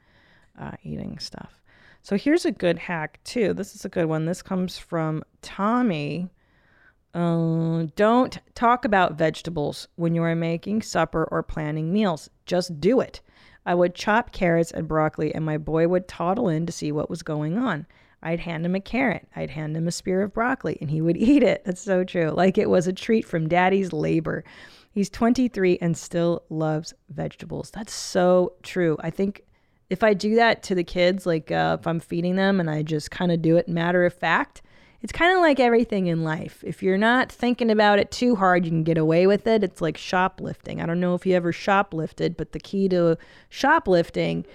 uh, eating stuff. So here's a good hack too. This is a good one. This comes from Tommy. Uh, don't talk about vegetables when you are making supper or planning meals. Just do it. I would chop carrots and broccoli, and my boy would toddle in to see what was going on. I'd hand him a carrot. I'd hand him a spear of broccoli, and he would eat it. That's so true. Like it was a treat from daddy's labor. He's 23 and still loves vegetables. That's so true. I think if I do that to the kids, like uh, if I'm feeding them and I just kind of do it matter of fact, it's kind of like everything in life. If you're not thinking about it too hard, you can get away with it. It's like shoplifting. I don't know if you ever shoplifted, but the key to shoplifting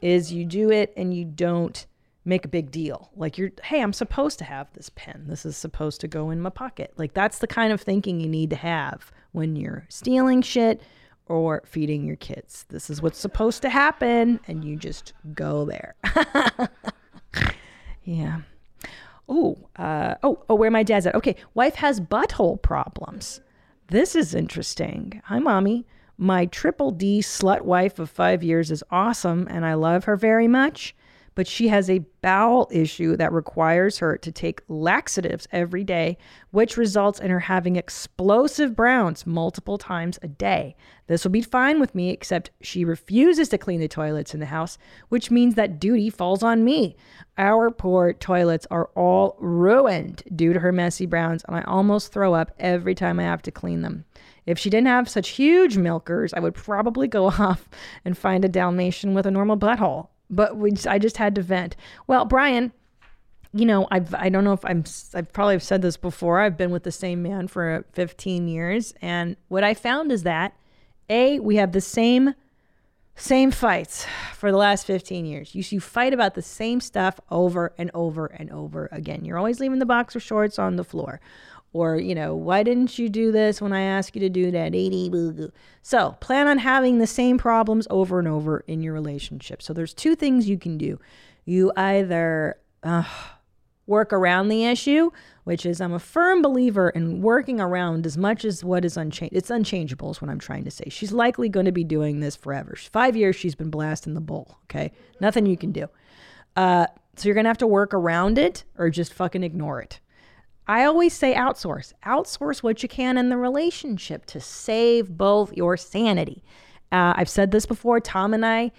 is you do it and you don't make a big deal. Like you're, hey, I'm supposed to have this pen. This is supposed to go in my pocket. Like that's the kind of thinking you need to have when you're stealing shit or feeding your kids. This is what's supposed to happen, and you just go there. yeah. Oh, uh, oh, oh, where my dad's at. Okay, wife has butthole problems. This is interesting. Hi, mommy. My triple D slut wife of five years is awesome, and I love her very much. But she has a bowel issue that requires her to take laxatives every day, which results in her having explosive browns multiple times a day. This will be fine with me, except she refuses to clean the toilets in the house, which means that duty falls on me. Our poor toilets are all ruined due to her messy browns, and I almost throw up every time I have to clean them. If she didn't have such huge milkers, I would probably go off and find a Dalmatian with a normal butthole. But we, I just had to vent. Well, Brian, you know, I've I don't know if I'm I've probably said this before. I've been with the same man for 15 years, and what I found is that a we have the same same fights for the last 15 years. You, you fight about the same stuff over and over and over again. You're always leaving the boxer shorts on the floor. Or, you know, why didn't you do this when I asked you to do that? 80 blah, blah. So, plan on having the same problems over and over in your relationship. So, there's two things you can do. You either uh, work around the issue, which is I'm a firm believer in working around as much as what is unchanged. It's unchangeable, is what I'm trying to say. She's likely going to be doing this forever. Five years she's been blasting the bowl. Okay, nothing you can do. Uh, so you're gonna have to work around it or just fucking ignore it. I always say outsource. Outsource what you can in the relationship to save both your sanity. Uh, I've said this before. Tom and I,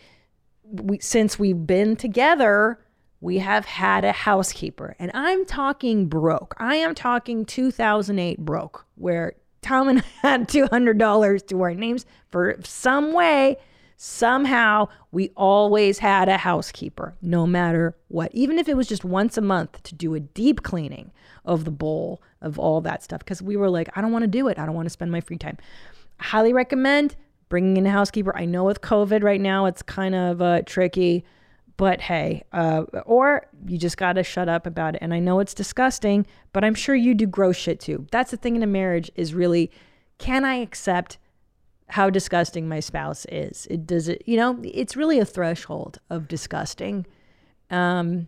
we, since we've been together, we have had a housekeeper. And I'm talking broke. I am talking 2008 broke, where Tom and I had $200 to our names for some way. Somehow, we always had a housekeeper, no matter what. Even if it was just once a month to do a deep cleaning of the bowl, of all that stuff. Because we were like, I don't want to do it. I don't want to spend my free time. Highly recommend bringing in a housekeeper. I know with COVID right now, it's kind of uh, tricky. But hey, uh, or you just got to shut up about it. And I know it's disgusting, but I'm sure you do gross shit too. That's the thing in a marriage is really can I accept how disgusting my spouse is? It does it, you know, it's really a threshold of disgusting. Um,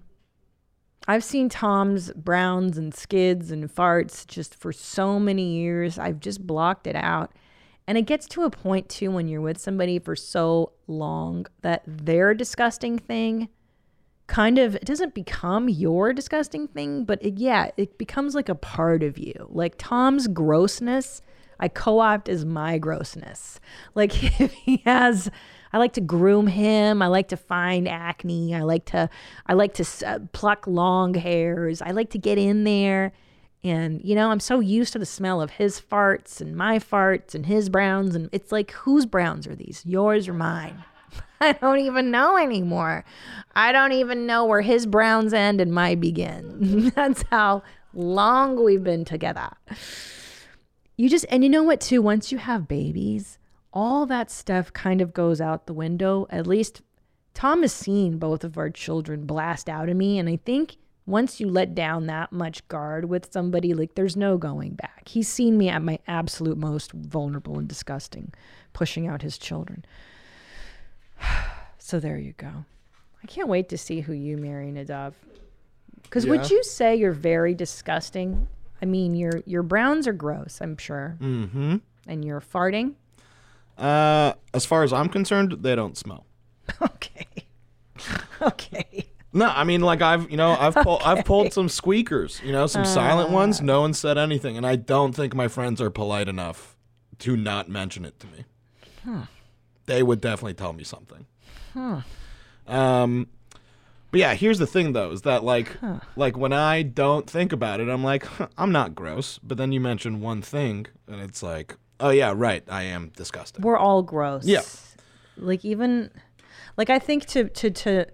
I've seen Tom's browns and skids and farts just for so many years. I've just blocked it out. And it gets to a point too when you're with somebody for so long that their disgusting thing kind of it doesn't become your disgusting thing, but it, yeah, it becomes like a part of you. Like Tom's grossness, I co-opt as my grossness. Like if he has I like to groom him. I like to find acne. I like to I like to uh, pluck long hairs. I like to get in there and, you know, I'm so used to the smell of his farts and my farts and his browns. And it's like, whose browns are these? Yours or mine? I don't even know anymore. I don't even know where his browns end and my begin. That's how long we've been together. You just, and you know what, too? Once you have babies, all that stuff kind of goes out the window. At least Tom has seen both of our children blast out of me. And I think once you let down that much guard with somebody, like there's no going back. He's seen me at my absolute most vulnerable and disgusting, pushing out his children. so there you go. I can't wait to see who you marry, Nadav. Because would you say you're very disgusting? I mean, your your browns are gross, I'm sure. Mm-hmm. And you're farting. Uh, as far as I'm concerned, they don't smell. Okay. okay. No, I mean like I've you know I've pulled I've pulled some squeakers, you know, some silent ones. Uh. No one said anything, and I don't think my friends are polite enough to not mention it to me. Huh. They would definitely tell me something. Huh. Um, but yeah, here's the thing though, is that like Huh. like when I don't think about it, I'm like "Huh, I'm not gross. But then you mention one thing, and it's like, oh yeah, right, I am disgusting. We're all gross. Yeah. Like even like I think to to to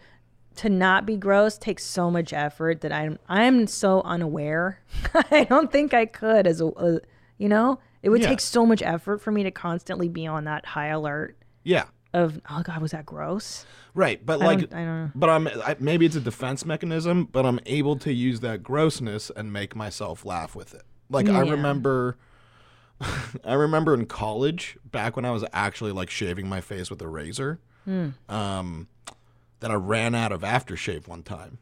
to not be gross takes so much effort that I'm I'm so unaware. I don't think I could as a, a you know, it would Yeah. take so much effort for me to constantly be on that high alert Yeah. Of oh god, was that gross? Right, but I like, don't- I don't know. but I'm I, maybe it's a defense mechanism, but I'm able to use that grossness and make myself laugh with it. Like I remember, I remember in college, back when I was actually like shaving my face with a razor, Hmm. um, that I ran out of aftershave one time,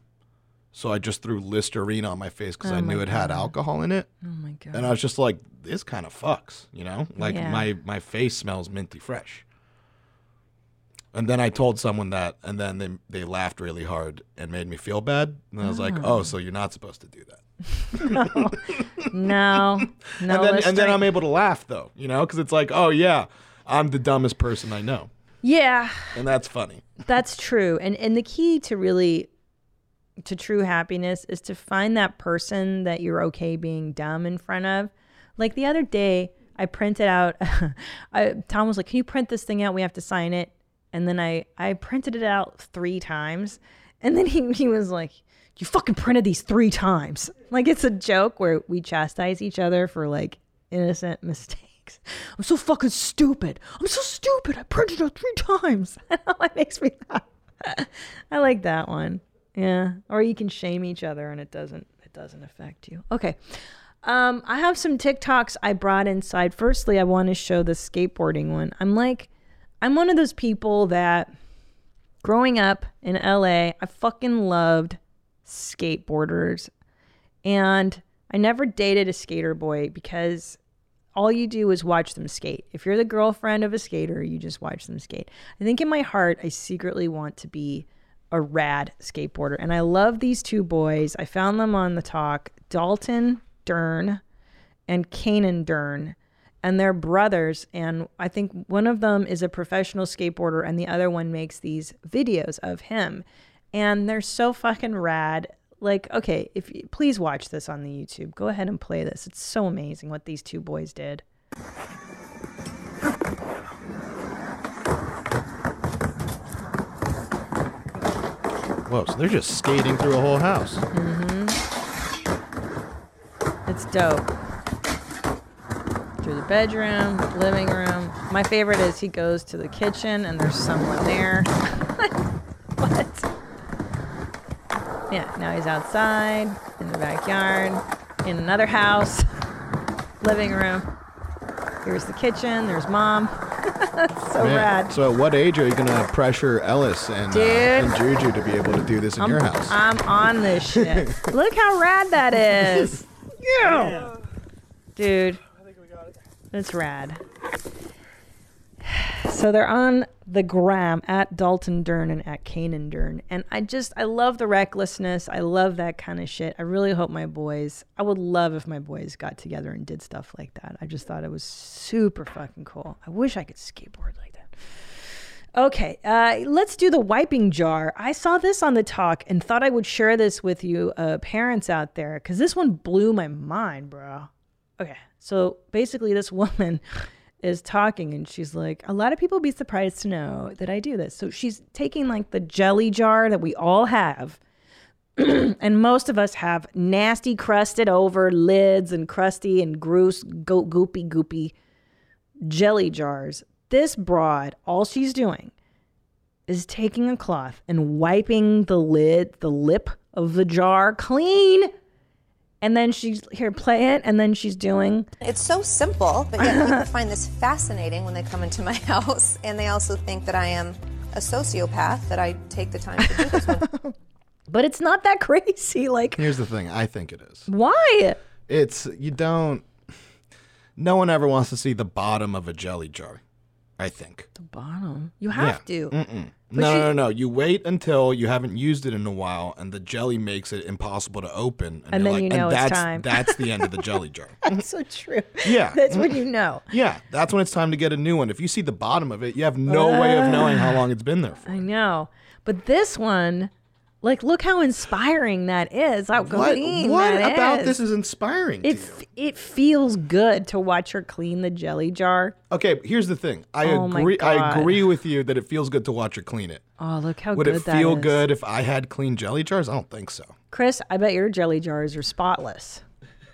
so I just threw Listerine on my face because Oh I knew it had alcohol in it. Oh my god. And I was just like, this kind of fucks, you know? Like Yeah. my my face smells minty fresh. And then I told someone that, and then they they laughed really hard and made me feel bad. And I was like, Oh. so you're not supposed to do that. no. No. No. and then and then I'm able to laugh though, you know, because it's like, oh yeah, I'm the dumbest person I know, Yeah. and that's funny. That's true. And and the key to really to true happiness is to find that person that you're okay being dumb in front of. Like the other day, I printed out I, Tom was like, "Can you print this thing out? We have to sign it." And then I I printed it out 3 times. And then he he was like, you fucking printed these three times. Like it's a joke where we chastise each other for like innocent mistakes. I'm so fucking stupid. I'm so stupid. I printed it out three times. that makes me laugh. I like that one. Yeah. Or you can shame each other and it doesn't it doesn't affect you. Okay. Um, I have some TikToks I brought inside. Firstly, I want to show the skateboarding one. I'm like, I'm one of those people that growing up in LA, I fucking loved skateboarders. And I never dated a skater boy because all you do is watch them skate. If you're the girlfriend of a skater, you just watch them skate. I think in my heart, I secretly want to be a rad skateboarder. And I love these two boys. I found them on the talk Dalton Dern and Kanan Dern. And they're brothers. And I think one of them is a professional skateboarder, and the other one makes these videos of him. And they're so fucking rad. Like, okay, if you, please watch this on the YouTube. Go ahead and play this. It's so amazing what these two boys did. Whoa, so they're just skating through a whole house. Mm-hmm. It's dope. Through the bedroom, living room. My favorite is he goes to the kitchen and there's someone there. what? Yeah, now he's outside, in the backyard, in another house, living room. Here's the kitchen, there's mom. That's so Man, rad. So, at what age are you gonna pressure Ellis and, uh, and Juju to be able to do this in I'm, your house? I'm on this shit. Look how rad that is. yeah. Dude. That's rad. So they're on the gram at Dalton Dern and at Kanan Dern. And I just, I love the recklessness. I love that kind of shit. I really hope my boys, I would love if my boys got together and did stuff like that. I just thought it was super fucking cool. I wish I could skateboard like that. Okay, uh, let's do the wiping jar. I saw this on the talk and thought I would share this with you, uh, parents out there, because this one blew my mind, bro. Okay, so basically, this woman is talking and she's like, A lot of people be surprised to know that I do this. So she's taking like the jelly jar that we all have. and most of us have nasty, crusted over lids and crusty and gross, go- goopy, goopy jelly jars. This broad, all she's doing is taking a cloth and wiping the lid, the lip of the jar clean. And then she's here, play it. And then she's doing It's so simple, but yet people find this fascinating when they come into my house, and they also think that I am a sociopath, that I take the time to do this one. But it's not that crazy. Like, Here's the thing. I think it is. why? It's you don't. No one ever wants to see the bottom of a jelly jar. I think. The bottom. You have Yeah. to. Mm-mm. No, she- no, no, no. You wait until you haven't used it in a while, and the jelly makes it impossible to open. And you're then you know and it's that's, time. That's the end of the jelly jar. That's so true. Yeah. That's when you know. Yeah, that's when it's time to get a new one. If you see the bottom of it, you have no way of knowing how ah. long it's been there for. I know. But this one, like, look how inspiring that is. How What, clean what that about is. this is inspiring to It you? f- it feels good to watch her clean the jelly jar. Okay, here's the thing. I Oh agree. I agree with you that it feels good to watch her clean it. Oh, look how good. Would good it that feel is. good if I had clean jelly jars? I don't think so. Chris, I bet your jelly jars are spotless.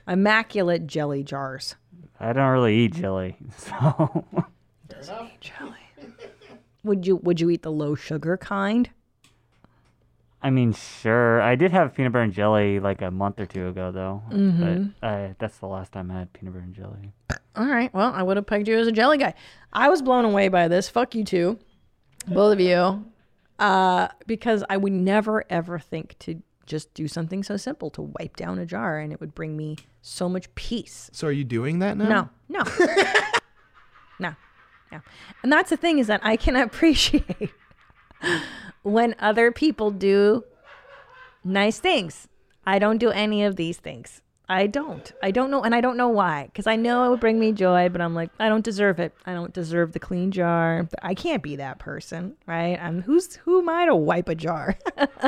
Immaculate jelly jars. I don't really eat jelly, so Doesn't eat jelly. Would you would you eat the low sugar kind? I mean, sure. I did have peanut butter and jelly like a month or two ago, though. Mhm. But uh, that's the last time I had peanut butter and jelly. All right. Well, I would have pegged you as a jelly guy. I was blown away by this. Fuck you two, both of you, uh, because I would never ever think to just do something so simple to wipe down a jar, and it would bring me so much peace. So are you doing that now? No, no, no, no. And that's the thing is that I can appreciate when other people do nice things. I don't do any of these things. I don't. I don't know, and I don't know why. Because I know it would bring me joy, but I'm like, I don't deserve it. I don't deserve the clean jar. I can't be that person, right? I'm who's who am I to wipe a jar?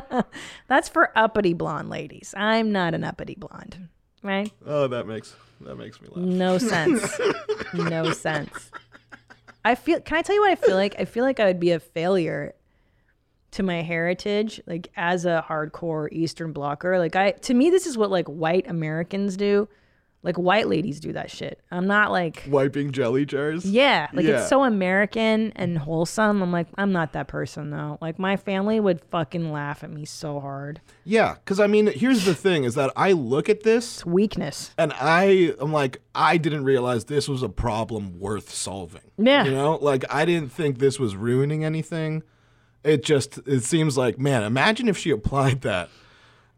That's for uppity blonde ladies. I'm not an uppity blonde, right? Oh, that makes that makes me laugh. No sense. no sense. I feel. Can I tell you what I feel like? I feel like I would be a failure to my heritage, like as a hardcore Eastern blocker. Like I, to me, this is what like white Americans do. Like white ladies do that shit. I'm not like Wiping jelly jars. yeah, like Yeah. it's so American and wholesome. I'm like, I'm not that person though. Like my family would fucking laugh at me so hard. Yeah, because I mean, here's the thing: is that I look at this weakness, and I am like, I didn't realize this was a problem worth solving. Yeah. you know, like I didn't think this was ruining anything. It just it seems like, man, imagine if she applied that.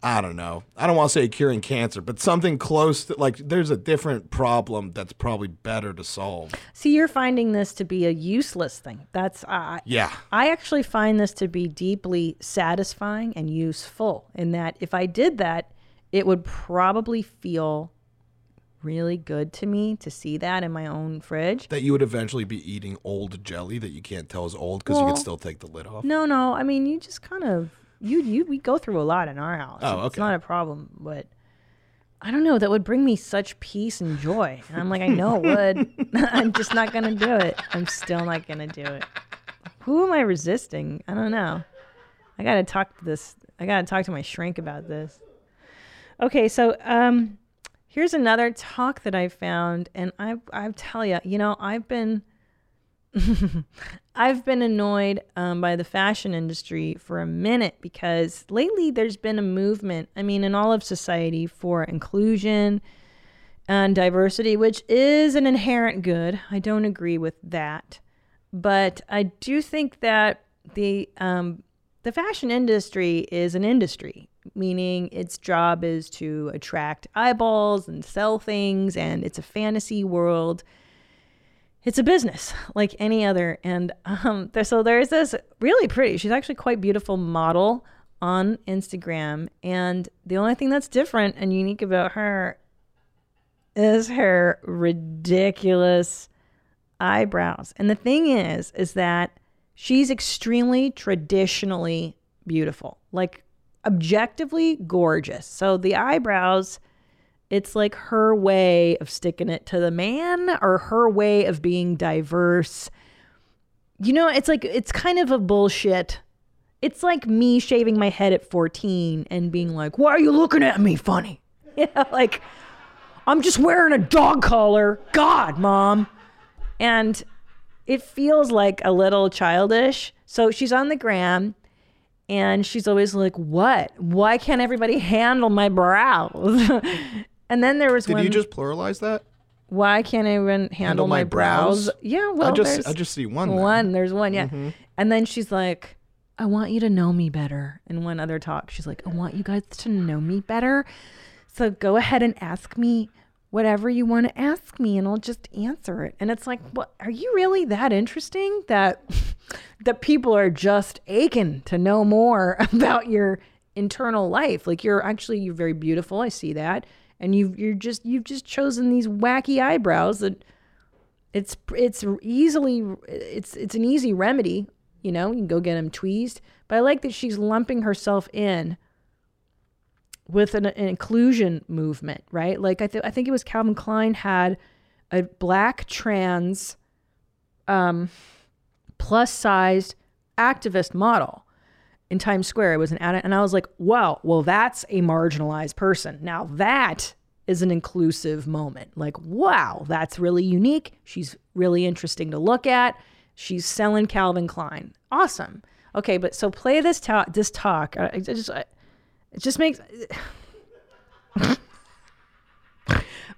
I don't know. I don't want to say curing cancer, but something close to like there's a different problem that's probably better to solve. See, you're finding this to be a useless thing. That's I. Yeah. I actually find this to be deeply satisfying and useful. In that, if I did that, it would probably feel really good to me to see that in my own fridge. That you would eventually be eating old jelly that you can't tell is old because you Well, could still take the lid off. No, no. I mean, you just kind of you you we go through a lot in our house. Oh, okay. It's not a problem, but I don't know. That would bring me such peace and joy. And I'm like, I know it would. I'm just not gonna do it. I'm still not gonna do it. Who am I resisting? I don't know. I gotta talk to this. I gotta talk to my shrink about this. Okay, so um, here's another talk that I found, and I I tell you, you know, I've been I've been annoyed um, by the fashion industry for a minute because lately there's been a movement, I mean, in all of society for inclusion and diversity, which is an inherent good. I don't agree with that. But I do think that the, um, the fashion industry is an industry, meaning its job is to attract eyeballs and sell things, and it's a fantasy world. It's a business like any other and um there, so there's this really pretty she's actually quite beautiful model on instagram and the only thing that's different and unique about her is her ridiculous eyebrows. And the thing is is that she's extremely traditionally beautiful like objectively gorgeous so the eyebrows it's like her way of sticking it to the man or her way of being diverse. You know, it's like it's kind of a bullshit. It's like me shaving my head at 14 and being like, "Why are you looking at me funny?" Like I'm just wearing a dog collar. God, mom. And it feels like a little childish. So she's on the gram and she's always like, "What? Why can't everybody handle my brows?" and then there was Did one. you just pluralize that? Why can't anyone handle, my my, brows? brows? Yeah, well, I just I just see one. One, there's one, yeah. Mhm. And then she's like, "I want you to know me better." In one other talk, she's like, "I want you guys to know me better. So go ahead and ask me whatever you want to ask me, and I'll just answer it." And it's like, "What? Are you really that interesting that that people are just aching to know more about your internal life? Like you're actually you're very beautiful. I see that." And you you're just you've just chosen these wacky eyebrows that it's it's easily it's it's an easy remedy you know you can go get them tweezed but i like that she's lumping herself in with an, an inclusion movement right like I, th- I think it was calvin klein had a black trans um plus sized activist model in Times Square. It was an ad, and I was like, wow, well, that's a marginalized person. Now that is an inclusive moment. Like, wow, that's really unique. She's really interesting to look at. She's selling Calvin Klein. Awesome. Okay, but so play this talk. This talk. I, I just, I, it just makes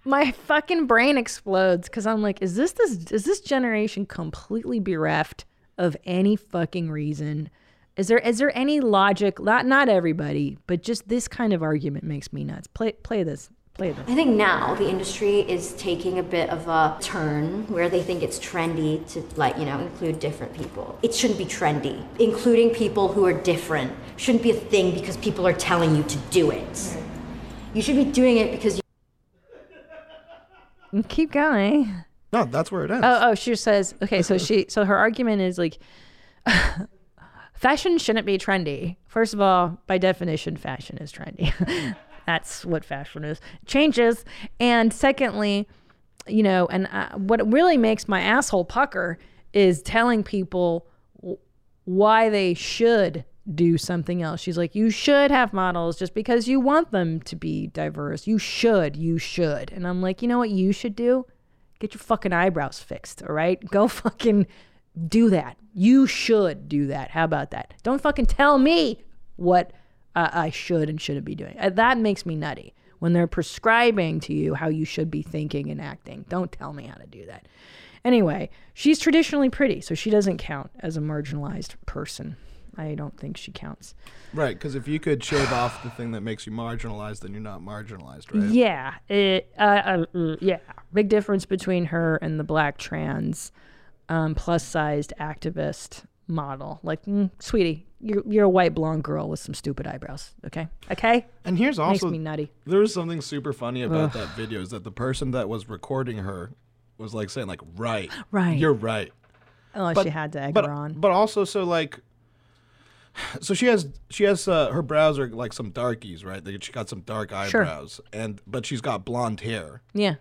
my fucking brain explodes because I'm like, is this this is this generation completely bereft of any fucking reason? Is there is there any logic? Not not everybody, but just this kind of argument makes me nuts. Play play this. Play this. I think now the industry is taking a bit of a turn where they think it's trendy to like, you know, include different people. It shouldn't be trendy. Including people who are different shouldn't be a thing because people are telling you to do it. You should be doing it because you Keep going. No, that's where it ends. Oh, oh, she says, okay, so she, so her argument is like, fashion shouldn't be trendy. First of all, by definition, fashion is trendy. That's what fashion is. Changes. And secondly, you know, and uh, what really makes my asshole pucker is telling people why they should do something else. She's like, you should have models just because you want them to be diverse. You should, you should. And I'm like, you know what you should do? Get your fucking eyebrows fixed, all right? Go fucking do that. You should do that. How about that? Don't fucking tell me what uh, I should and shouldn't be doing. Uh, that makes me nutty when they're prescribing to you how you should be thinking and acting. Don't tell me how to do that. Anyway, she's traditionally pretty, so she doesn't count as a marginalized person. I don't think she counts. Right, because if you could shave off the thing that makes you marginalized, then you're not marginalized, right? Yeah, it, uh, uh, uh, yeah. Big difference between her and the black trans um, plus-sized activist model. Like, mm, sweetie, you're you're a white blonde girl with some stupid eyebrows. Okay, okay. And here's also makes me nutty. There was something super funny about Ugh. that video is that the person that was recording her was like saying like, "Right, Right. you're right." Oh, But- she had to egg but, her on. But also, so like, so she has she has uh, her brows are like some darkies, right? Like, She got some dark Sure. eyebrows, and but she's got blonde hair. Yeah.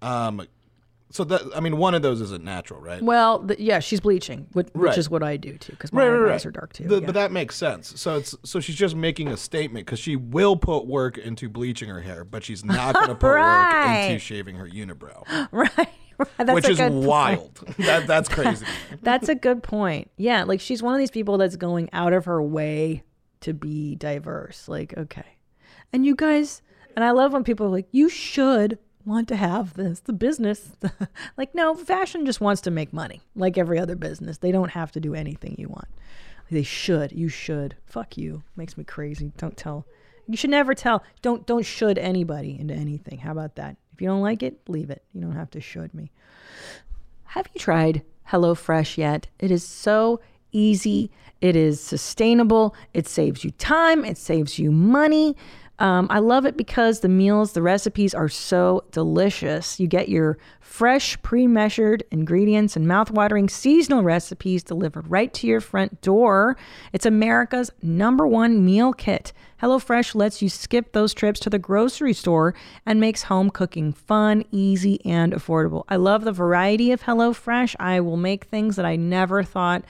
Um, so that I mean, one of those isn't natural, right? Well, th- yeah, she's bleaching, which, which is what I do too, because my eyebrows are dark too. The- yeah. But that makes sense. So it's so she's just making a statement because she will put work into bleaching her hair, but she's not going to put work into shaving her unibrow, right. That's which is wild. that that's crazy. That's a good point. Yeah, like she's one of these people that's going out of her way to be diverse. Like, okay. And you guys, and I love when people are like, you should want to have this. The business, like, no, fashion just wants to make money, like every other business. They don't have to do anything you want. They should. You should. Fuck you. Makes me crazy. Don't tell. You should never tell. Don't don't should anybody into anything. How about that? If you don't like it, leave it. You don't have to should me. Have you tried HelloFresh yet? It is so easy. It is sustainable. It saves you time. It saves you money. Um, I love it because the meals, the recipes are so delicious. You get your fresh, pre measured ingredients and mouth-watering seasonal recipes delivered right to your front door. It's America's number one meal kit. HelloFresh lets you skip those trips to the grocery store and makes home cooking fun, easy, and affordable. I love the variety of HelloFresh. I will make things that I never thought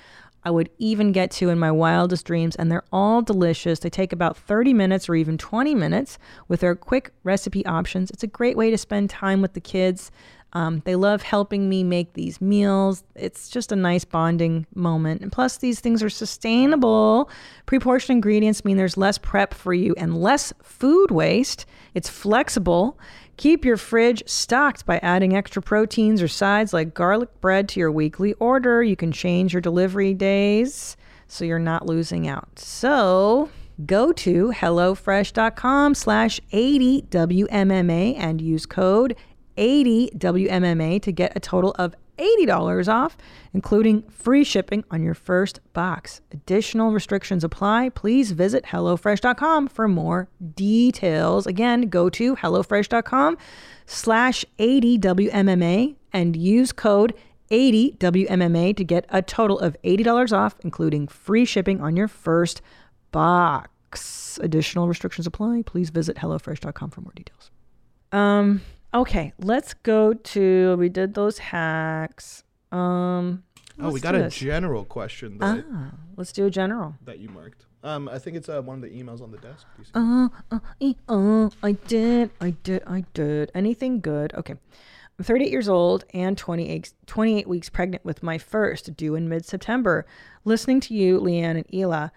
I would even get to in my wildest dreams, and they're all delicious. They take about 30 minutes or even 20 minutes with their quick recipe options. It's a great way to spend time with the kids. Um, they love helping me make these meals. It's just a nice bonding moment. And plus, these things are sustainable. Pre portioned ingredients mean there's less prep for you and less food waste. It's flexible. Keep your fridge stocked by adding extra proteins or sides like garlic bread to your weekly order. You can change your delivery days so you're not losing out. So go to HelloFresh.com slash 80WMMA and use code 80WMMA to get a total of $80 off, including free shipping on your first box. Additional restrictions apply. Please visit HelloFresh.com for more details. Again, go to HelloFresh.com slash 80WMMA and use code 80WMMA to get a total of $80 off, including free shipping on your first box. Additional restrictions apply. Please visit HelloFresh.com for more details. Um, okay, let's go to we did those hacks. Um Oh, we got a this. general question that, Ah, let's do a general. that you marked. Um, I think it's uh, one of the emails on the desk. See? Uh, uh, uh, I did, I did, I did. Anything good? Okay. I'm 38 years old and 28, 28 weeks pregnant with my first due in mid September. Listening to you, Leanne and Ela,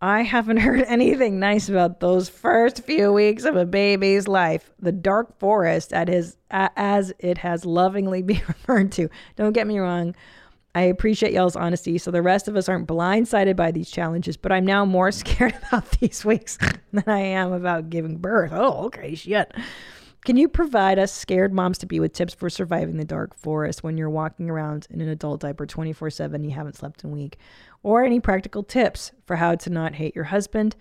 I haven't heard anything nice about those first few weeks of a baby's life. The dark forest, at his, as it has lovingly been referred to. Don't get me wrong. I appreciate y'all's honesty so the rest of us aren't blindsided by these challenges, but I'm now more scared about these weeks than I am about giving birth. Oh, okay, shit. Can you provide us scared moms to be with tips for surviving the dark forest when you're walking around in an adult diaper 24 7 you haven't slept in a week? Or any practical tips for how to not hate your husband,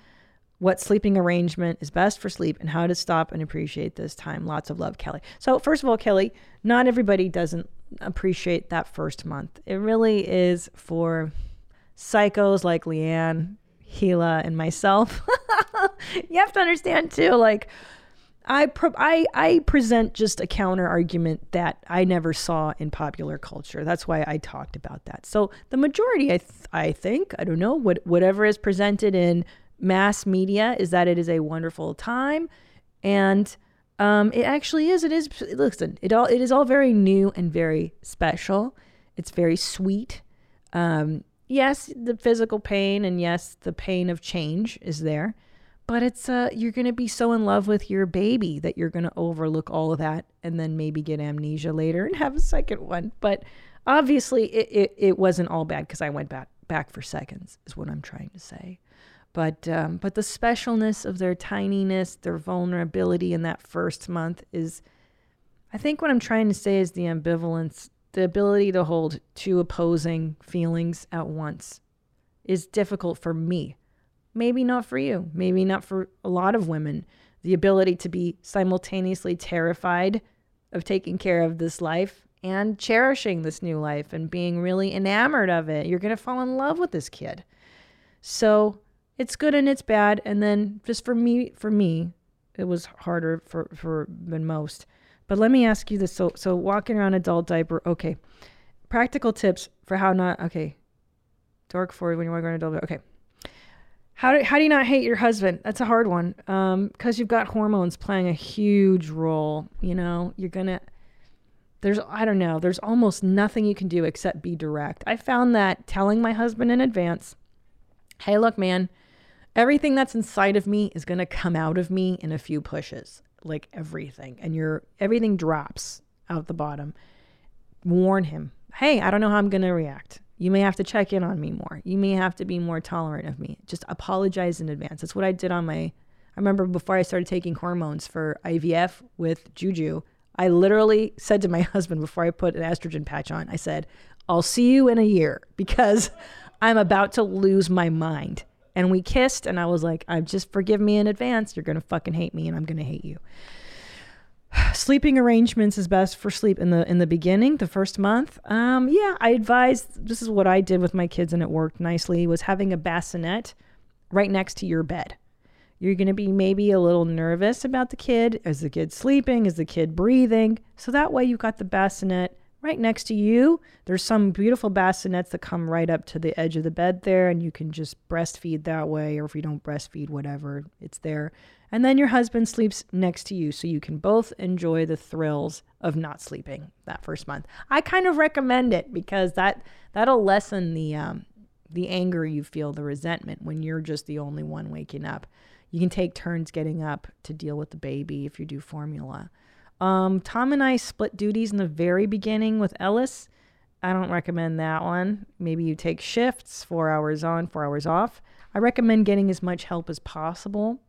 what sleeping arrangement is best for sleep, and how to stop and appreciate this time? Lots of love, Kelly. So, first of all, Kelly, not everybody doesn't appreciate that first month. It really is for psychos like Leanne, Gila, and myself. you have to understand too, like, I, pro- I I present just a counter argument that I never saw in popular culture. That's why I talked about that. So the majority, I th- I think, I don't know what whatever is presented in mass media is that it is a wonderful time, and um, it actually is. It is. Listen, it all it is all very new and very special. It's very sweet. Um, yes, the physical pain and yes, the pain of change is there but it's uh you're going to be so in love with your baby that you're going to overlook all of that and then maybe get amnesia later and have a second one. But obviously it, it, it wasn't all bad because i went back back for seconds is what i'm trying to say. But um, but the specialness of their tininess their vulnerability in that first month is i think what i'm trying to say is the ambivalence the ability to hold two opposing feelings at once is difficult for me Maybe not for you. Maybe not for a lot of women. The ability to be simultaneously terrified of taking care of this life and cherishing this new life and being really enamored of it. You're going to fall in love with this kid. So it's good and it's bad. And then just for me, for me, it was harder for, for than most. But let me ask you this. So, so walking around adult diaper, okay. Practical tips for how not, okay. Dark for when you want to go adult, okay. How do, how do you not hate your husband? That's a hard one. Um, cause you've got hormones playing a huge role. You know, you're gonna, there's, I don't know, there's almost nothing you can do except be direct. I found that telling my husband in advance, hey, look, man, everything that's inside of me is gonna come out of me in a few pushes, like everything. And your everything drops out the bottom. Warn him, hey, I don't know how I'm gonna react. You may have to check in on me more. You may have to be more tolerant of me. Just apologize in advance. That's what I did on my. I remember before I started taking hormones for IVF with Juju, I literally said to my husband before I put an estrogen patch on, I said, I'll see you in a year because I'm about to lose my mind. And we kissed, and I was like, I just forgive me in advance. You're going to fucking hate me, and I'm going to hate you sleeping arrangements is best for sleep in the in the beginning the first month. Um yeah i advise this is what i did with my kids and it worked nicely was having a bassinet right next to your bed. You're going to be maybe a little nervous about the kid. Is the kid sleeping? Is the kid breathing? So that way you've got the bassinet right next to you there's some beautiful bassinets that come right up to the edge of the bed there and you can just breastfeed that way or if you don't breastfeed whatever it's there and then your husband sleeps next to you so you can both enjoy the thrills of not sleeping that first month. I kind of recommend it because that that'll lessen the um, the anger you feel, the resentment when you're just the only one waking up. You can take turns getting up to deal with the baby if you do formula. Um, Tom and I split duties in the very beginning with Ellis. I don't recommend that one. Maybe you take shifts, four hours on, four hours off. I recommend getting as much help as possible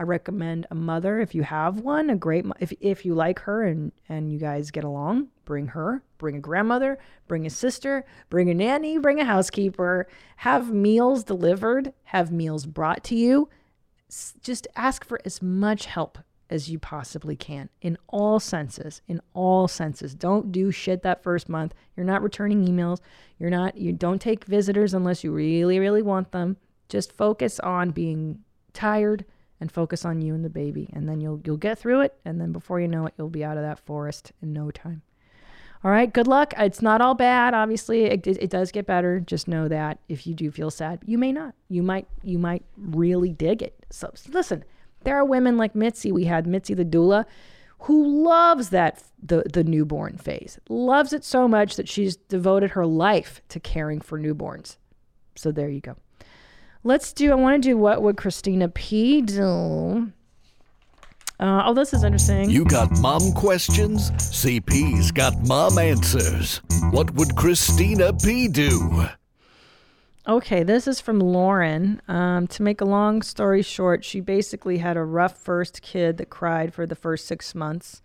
I recommend a mother if you have one, a great if if you like her and and you guys get along, bring her, bring a grandmother, bring a sister, bring a nanny, bring a housekeeper, have meals delivered, have meals brought to you. Just ask for as much help as you possibly can in all senses in all senses. Don't do shit that first month. You're not returning emails. You're not you don't take visitors unless you really really want them. Just focus on being tired and focus on you and the baby and then you'll you'll get through it and then before you know it you'll be out of that forest in no time. All right good luck. It's not all bad obviously. It, it, it does get better. Just know that if you do feel sad you may not. You might you might really dig it. So listen there are women like mitzi we had mitzi the doula who loves that the the newborn phase loves it so much that she's devoted her life to caring for newborns so there you go Let's do, I want to do what would Christina P do? Uh, oh, this is interesting. You got mom questions? CP's got mom answers. What would Christina P do? Okay, this is from Lauren. Um, to make a long story short, she basically had a rough first kid that cried for the first six months,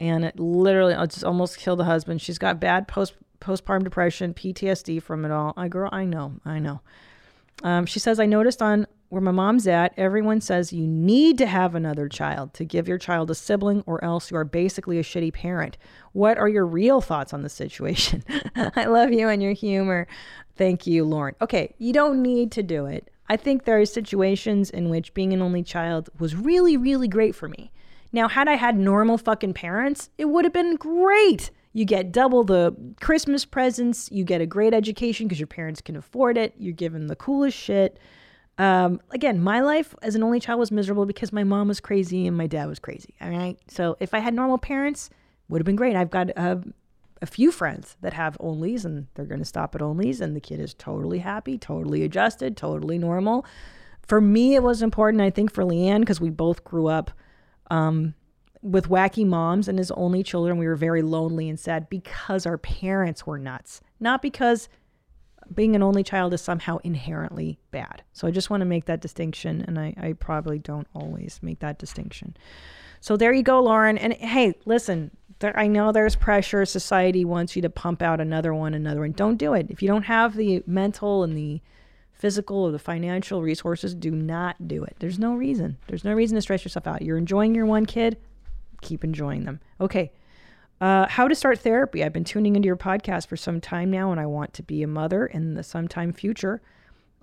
and it literally it just almost killed the husband. She's got bad post postpartum depression, PTSD from it all. I girl, I know, I know. Um, she says, I noticed on where my mom's at, everyone says you need to have another child to give your child a sibling, or else you are basically a shitty parent. What are your real thoughts on the situation? I love you and your humor. Thank you, Lauren. Okay, you don't need to do it. I think there are situations in which being an only child was really, really great for me. Now, had I had normal fucking parents, it would have been great. You get double the Christmas presents, you get a great education because your parents can afford it, you're given the coolest shit. Um, again, my life as an only child was miserable because my mom was crazy and my dad was crazy. All right. So if I had normal parents, would have been great. I've got uh, a few friends that have onlys and they're going to stop at onlys and the kid is totally happy, totally adjusted, totally normal. For me, it was important, I think, for Leanne, because we both grew up um, with wacky moms and as only children. We were very lonely and sad because our parents were nuts, not because being an only child is somehow inherently bad. So I just want to make that distinction, and I, I probably don't always make that distinction. So there you go, Lauren. And hey, listen, there, I know there's pressure. Society wants you to pump out another one, another one. Don't do it. If you don't have the mental and the physical or the financial resources, do not do it. There's no reason. There's no reason to stress yourself out. You're enjoying your one kid, keep enjoying them. Okay. Uh, how to start therapy. I've been tuning into your podcast for some time now, and I want to be a mother in the sometime future.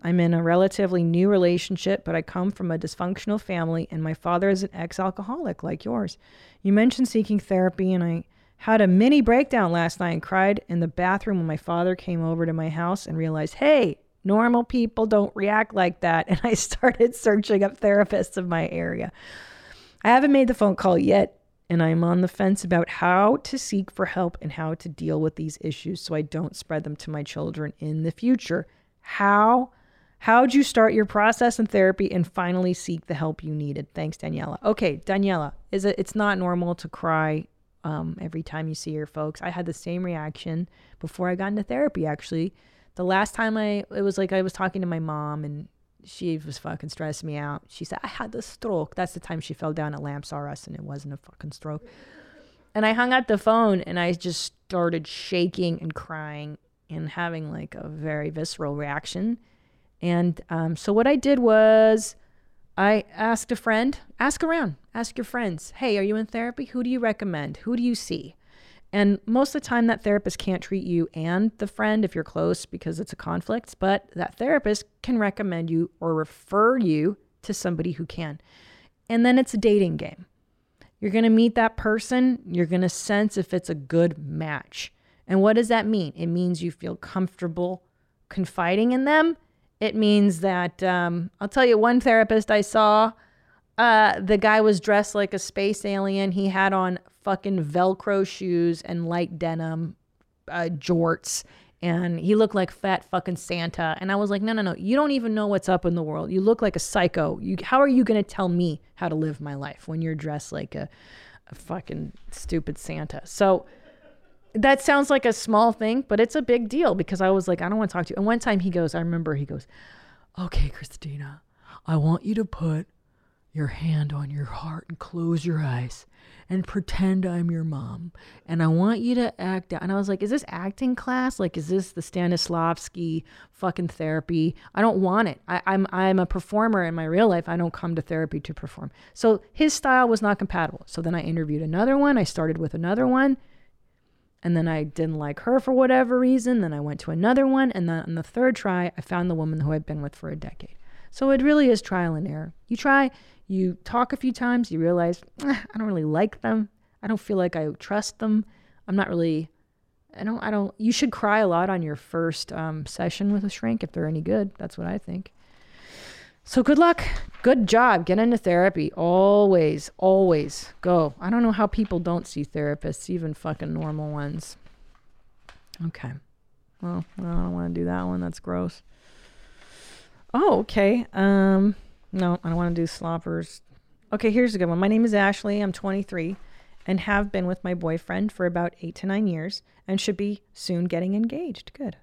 I'm in a relatively new relationship, but I come from a dysfunctional family, and my father is an ex alcoholic like yours. You mentioned seeking therapy, and I had a mini breakdown last night and cried in the bathroom when my father came over to my house and realized, hey, normal people don't react like that. And I started searching up therapists in my area. I haven't made the phone call yet, and I'm on the fence about how to seek for help and how to deal with these issues so I don't spread them to my children in the future. How how'd you start your process in therapy and finally seek the help you needed? Thanks, Daniela. Okay, Daniela, is it it's not normal to cry um, every time you see your folks. I had the same reaction before I got into therapy actually. The last time I it was like I was talking to my mom and she was fucking stressing me out. She said, I had the stroke. That's the time she fell down at Lamps R Us and it wasn't a fucking stroke. And I hung up the phone and I just started shaking and crying and having like a very visceral reaction. And um, so what I did was I asked a friend, ask around, ask your friends, hey, are you in therapy? Who do you recommend? Who do you see? And most of the time, that therapist can't treat you and the friend if you're close because it's a conflict, but that therapist can recommend you or refer you to somebody who can. And then it's a dating game. You're going to meet that person, you're going to sense if it's a good match. And what does that mean? It means you feel comfortable confiding in them. It means that, um, I'll tell you, one therapist I saw, uh, the guy was dressed like a space alien. He had on fucking Velcro shoes and light denim uh, jorts. And he looked like fat fucking Santa. And I was like, no, no, no. You don't even know what's up in the world. You look like a psycho. You, how are you going to tell me how to live my life when you're dressed like a, a fucking stupid Santa? So that sounds like a small thing, but it's a big deal because I was like, I don't want to talk to you. And one time he goes, I remember he goes, okay, Christina, I want you to put your hand on your heart and close your eyes and pretend I'm your mom. And I want you to act out. And I was like, is this acting class? Like, is this the Stanislavski fucking therapy? I don't want it. I, I'm I'm a performer in my real life. I don't come to therapy to perform. So his style was not compatible. So then I interviewed another one. I started with another one. And then I didn't like her for whatever reason. Then I went to another one. And then on the third try, I found the woman who I'd been with for a decade. So it really is trial and error. You try, you talk a few times, you realize, eh, I don't really like them. I don't feel like I trust them. I'm not really, I don't, I don't, you should cry a lot on your first um, session with a shrink if they're any good. That's what I think. So good luck. Good job. Get into therapy. Always, always go. I don't know how people don't see therapists, even fucking normal ones. Okay. Well, I don't want to do that one. That's gross. Oh, okay. Um, no, I don't want to do sloppers. Okay, here's a good one. My name is Ashley. I'm 23 and have been with my boyfriend for about eight to nine years and should be soon getting engaged. Good.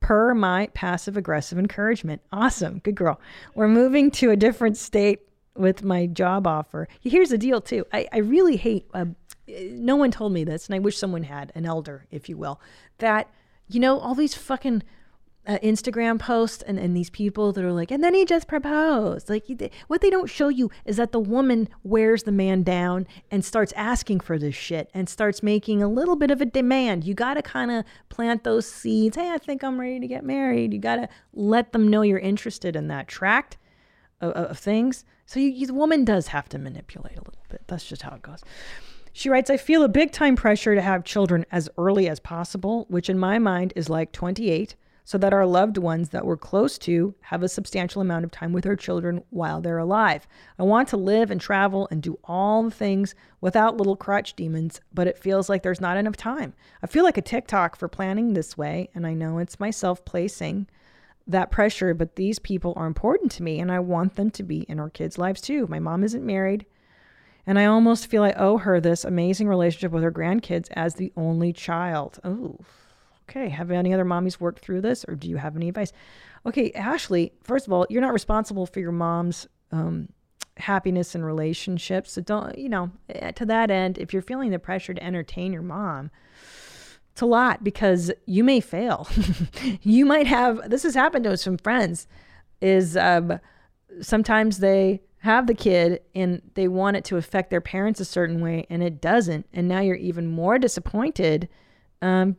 Per my passive aggressive encouragement. Awesome. Good girl. We're moving to a different state with my job offer. Here's the deal, too. I, I really hate, uh, no one told me this, and I wish someone had, an elder, if you will, that, you know, all these fucking uh, Instagram posts and, and these people that are like, and then he just proposed. Like, he, what they don't show you is that the woman wears the man down and starts asking for this shit and starts making a little bit of a demand. You got to kind of plant those seeds. Hey, I think I'm ready to get married. You got to let them know you're interested in that tract of, of things. So you, you, the woman does have to manipulate a little bit. That's just how it goes. She writes, I feel a big time pressure to have children as early as possible, which in my mind is like 28, so that our loved ones that we're close to have a substantial amount of time with our children while they're alive. I want to live and travel and do all the things without little crutch demons, but it feels like there's not enough time. I feel like a TikTok for planning this way, and I know it's myself placing that pressure, but these people are important to me and I want them to be in our kids' lives too. My mom isn't married. And I almost feel I owe her this amazing relationship with her grandkids as the only child. Oh, okay. Have any other mommies worked through this or do you have any advice? Okay, Ashley, first of all, you're not responsible for your mom's um, happiness and relationships. So don't, you know, eh, to that end, if you're feeling the pressure to entertain your mom, it's a lot because you may fail. you might have, this has happened to some friends, is um, sometimes they have the kid and they want it to affect their parents a certain way and it doesn't and now you're even more disappointed um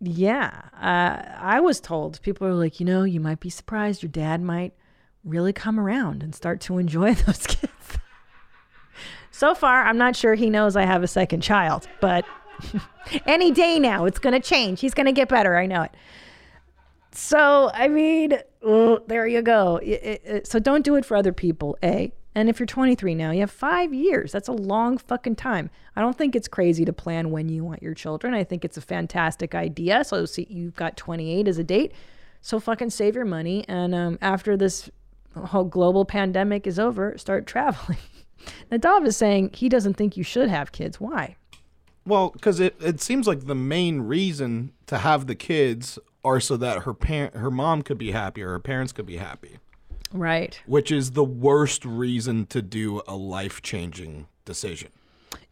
yeah uh, i was told people are like you know you might be surprised your dad might really come around and start to enjoy those kids so far i'm not sure he knows i have a second child but any day now it's going to change he's going to get better i know it so, I mean, there you go. It- it- it- so, don't do it for other people, A. And if you're 23 now, you have five years. That's a long fucking time. I don't think it's crazy to plan when you want your children. I think it's a fantastic idea. So, see, you've got 28 as a date. So, fucking save your money. And um, after this whole global pandemic is over, start traveling. Nadav is saying he doesn't think you should have kids. Why? Well, because it, it seems like the main reason to have the kids are so that her parent, her mom could be happy or her parents could be happy, Right. which is the worst reason to do a life changing decision.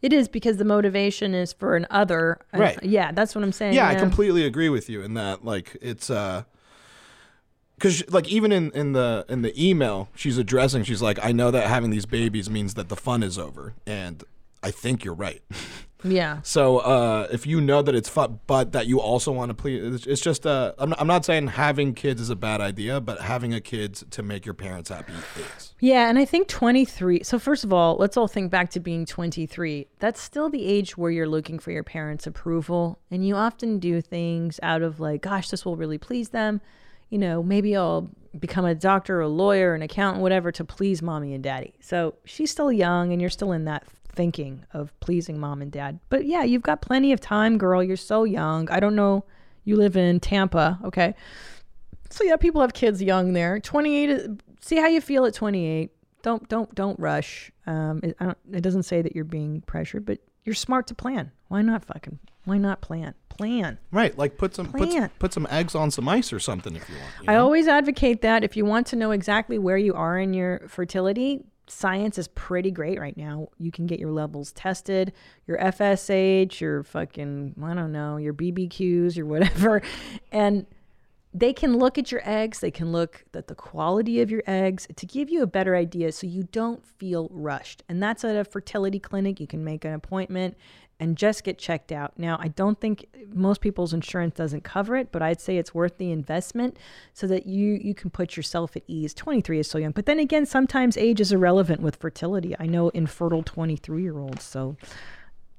It is because the motivation is for an other. Right. Yeah, that's what I'm saying. yeah, I completely agree with you in that. Like it's uh, because like even in in the in the email she's addressing, she's like, I know that having these babies means that the fun is over, and I think you're right. Yeah. So uh, if you know that it's fun, but that you also want to please, it's, it's just uh, I'm, I'm not saying having kids is a bad idea, but having a kid to make your parents happy is. Yeah, and I think 23. So first of all, let's all think back to being 23. That's still the age where you're looking for your parents' approval, and you often do things out of like, gosh, this will really please them. You know, maybe I'll become a doctor, a lawyer, an accountant, whatever, to please mommy and daddy. So she's still young, and you're still in that thinking of pleasing mom and dad. But yeah, you've got plenty of time, girl. You're so young. I don't know. You live in Tampa, okay? So yeah, people have kids young there. 28 see how you feel at 28. Don't don't don't rush. Um it, I don't, it doesn't say that you're being pressured, but you're smart to plan. Why not fucking why not plan? Plan. Right, like put some put, put some eggs on some ice or something if you want. you I know? always advocate that if you want to know exactly where you are in your fertility, science is pretty great right now. You can get your levels tested, your FSH, your fucking, I don't know, your BBQs, your whatever. And they can look at your eggs, they can look at the quality of your eggs to give you a better idea so you don't feel rushed. And that's at a fertility clinic. You can make an appointment and just get checked out. Now, I don't think most people's insurance doesn't cover it, but I'd say it's worth the investment so that you you can put yourself at ease. 23 is so young. But then again, sometimes age is irrelevant with fertility. I know infertile 23-year-olds, so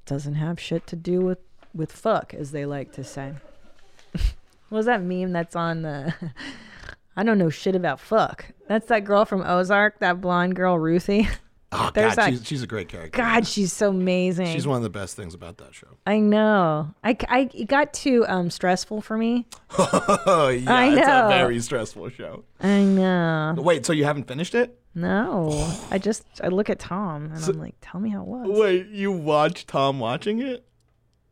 doesn't have shit to do with with fuck as they like to say. what was that meme that's on the I don't know shit about fuck. That's that girl from Ozark, that blonde girl Ruthie. Oh There's God, that- she's, she's a great character. God, she's so amazing. She's one of the best things about that show. I know. I, I it got too um stressful for me. Oh yeah, I it's know. a very stressful show. I know. Wait, so you haven't finished it? No, I just I look at Tom and I'm like, tell me how it was. Wait, you watch Tom watching it?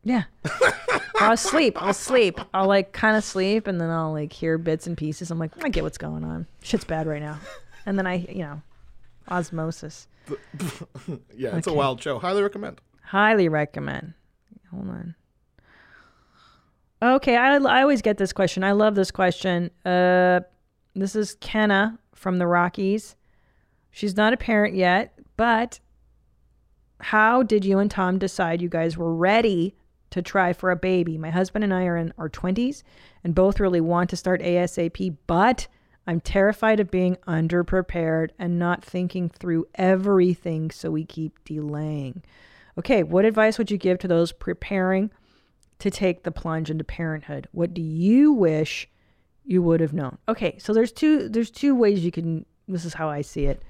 Yeah. I'll sleep. I'll sleep. I'll like kind of sleep and then I'll like hear bits and pieces. I'm like, I get what's going on. Shit's bad right now. And then I, you know, osmosis. yeah, it's a wild show. Highly recommend. Highly recommend. Hold on. Okay, I, I always get this question. I love this question. Uh, this is Kenna from the Rockies. She's not a parent yet, but how did you and Tom decide you guys were ready to try for a baby? My husband and I are in our 20s and both really want to start ASAP, but I'm terrified of being underprepared and not thinking through everything, so we keep delaying. Okay, what advice would you give to those preparing to take the plunge into parenthood? What do you wish you would have known? Okay, so there's two there's two ways you can this is how I see it.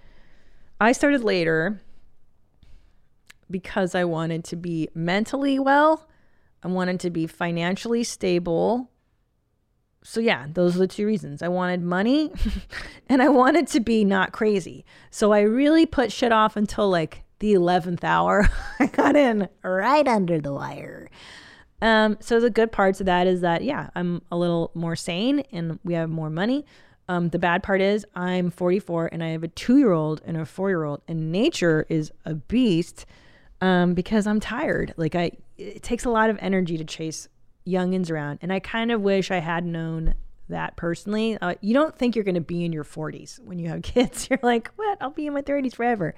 I started later because I wanted to be mentally well. I wanted to be financially stable. So, yeah, those are the two reasons. I wanted money and I wanted to be not crazy. So, I really put shit off until like the 11th hour. I got in right under the wire. Um, so, the good parts of that is that, yeah, I'm a little more sane and we have more money. Um, the bad part is I'm 44 and I have a two year old and a four year old, and nature is a beast um, because I'm tired. Like I, it takes a lot of energy to chase youngins around, and I kind of wish I had known that personally. Uh, you don't think you're going to be in your 40s when you have kids. You're like, what? I'll be in my 30s forever.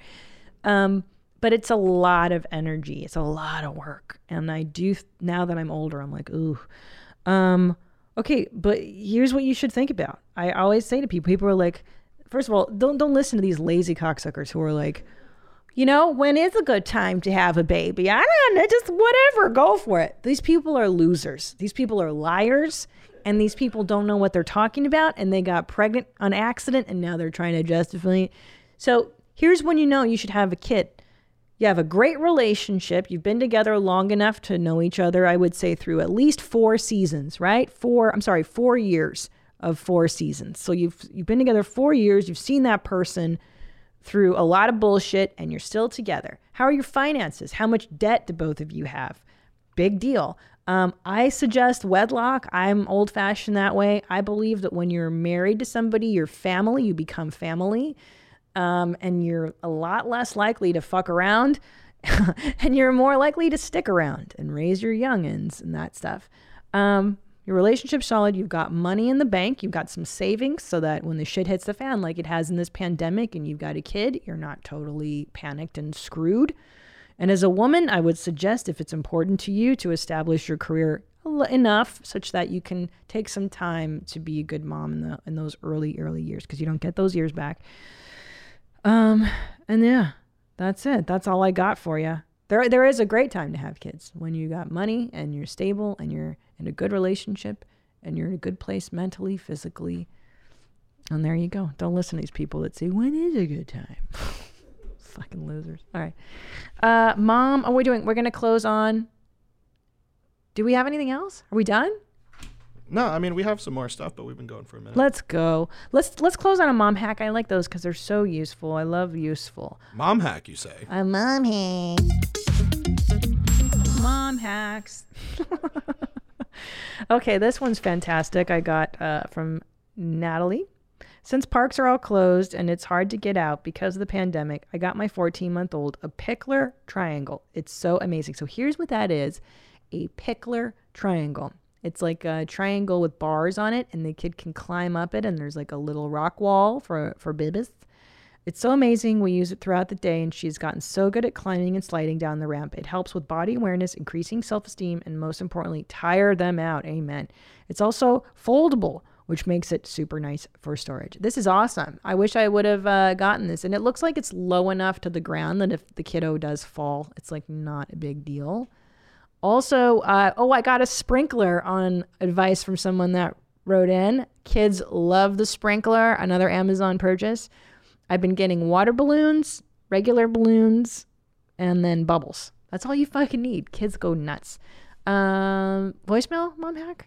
Um, but it's a lot of energy. It's a lot of work, and I do now that I'm older. I'm like, ooh. Um, okay, but here's what you should think about. I always say to people, people are like, first of all, don't don't listen to these lazy cocksuckers who are like, you know, when is a good time to have a baby? I don't know, just whatever, go for it. These people are losers. These people are liars, and these people don't know what they're talking about, and they got pregnant on accident, and now they're trying to justify it. So here's when you know you should have a kid. You have a great relationship. You've been together long enough to know each other, I would say, through at least four seasons, right? Four, I'm sorry, four years of four seasons. So you've you've been together four years, you've seen that person through a lot of bullshit and you're still together. How are your finances? How much debt do both of you have? Big deal. Um, I suggest wedlock. I'm old fashioned that way. I believe that when you're married to somebody, your family, you become family. Um, and you're a lot less likely to fuck around and you're more likely to stick around and raise your youngins and that stuff. Um, your relationship's solid. You've got money in the bank. You've got some savings so that when the shit hits the fan, like it has in this pandemic, and you've got a kid, you're not totally panicked and screwed. And as a woman, I would suggest if it's important to you to establish your career enough such that you can take some time to be a good mom in the in those early early years because you don't get those years back. Um, and yeah, that's it. That's all I got for you. There, there is a great time to have kids when you got money and you're stable and you're in a good relationship and you're in a good place mentally, physically. And there you go. Don't listen to these people that say, when is a good time? Fucking losers. All right. Uh, Mom, are we doing? We're going to close on. Do we have anything else? Are we done? No, I mean we have some more stuff, but we've been going for a minute. Let's go. Let's let's close on a mom hack. I like those because they're so useful. I love useful. Mom hack, you say? A mom hack. Mom hacks. okay, this one's fantastic. I got uh, from Natalie. Since parks are all closed and it's hard to get out because of the pandemic, I got my 14 month old a Pikler triangle. It's so amazing. So here's what that is a Pikler triangle. It's like a triangle with bars on it, and the kid can climb up it, and there's like a little rock wall for, for bibis. It's so amazing. We use it throughout the day, and she's gotten so good at climbing and sliding down the ramp. It helps with body awareness, increasing self esteem, and most importantly, tire them out. Amen. It's also foldable, which makes it super nice for storage. This is awesome. I wish I would have uh, gotten this. And it looks like it's low enough to the ground that if the kiddo does fall, it's like not a big deal. Also, uh, oh, I got a sprinkler on advice from someone that wrote in. Kids love the sprinkler, another Amazon purchase. I've been getting water balloons, regular balloons, and then bubbles. That's all you fucking need. Kids go nuts. Um, voicemail, mom hack?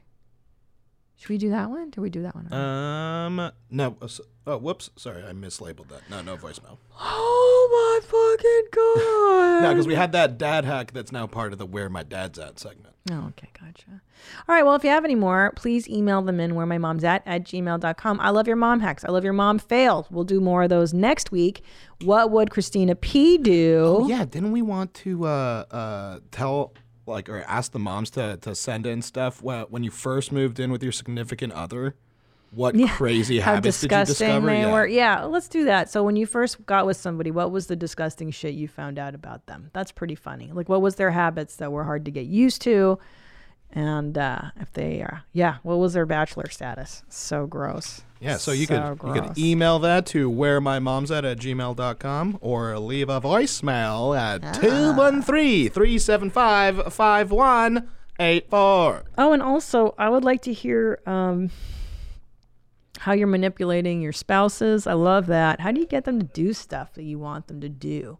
Should we do that one? Did we do that one? Um, no. uh, Oh, whoops. Sorry, I mislabeled that. No, no voicemail. Oh my fucking god. No, because we had that dad hack that's now part of the "Where My Dad's At" segment. Oh, okay, gotcha. All right, well, if you have any more, please email them in where my mom's at at gmail.com. I love your mom hacks. I love your mom fails. We'll do more of those next week. What would Christina P do? Oh, yeah, didn't we want to uh, uh, tell like or ask the moms to to send in stuff wh- when you first moved in with your significant other? What Yeah, crazy How habits did you discover? they yeah. were. Yeah, let's do that. So when you first got with somebody, what was the disgusting shit you found out about them? That's pretty funny. Like what was their habits that were hard to get used to? And uh, if they are, yeah, what was their bachelor status? So gross. Yeah, so you So could you could email that to where my mom's at at gmail.com or leave a voicemail Ah. at 213 375 5184. Oh, and also, I would like to hear um, how you're manipulating your spouses. I love that. How do you get them to do stuff that you want them to do?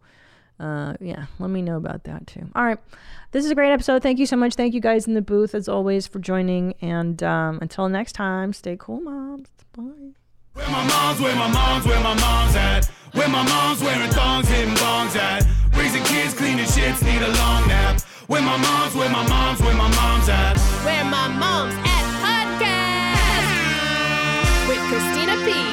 uh, yeah, let me know about that too. All right. This is a great episode. Thank you so much. Thank you guys in the booth, as always, for joining. And um, until next time, stay cool, moms. Bye. Where my mom's, where my mom's, where my mom's at. Where my mom's wearing thongs, hitting bongs at. Raising kids, cleaning shits, need a long nap. Where my mom's, where my mom's, where my mom's at. Where my mom's at podcast. With Christina P.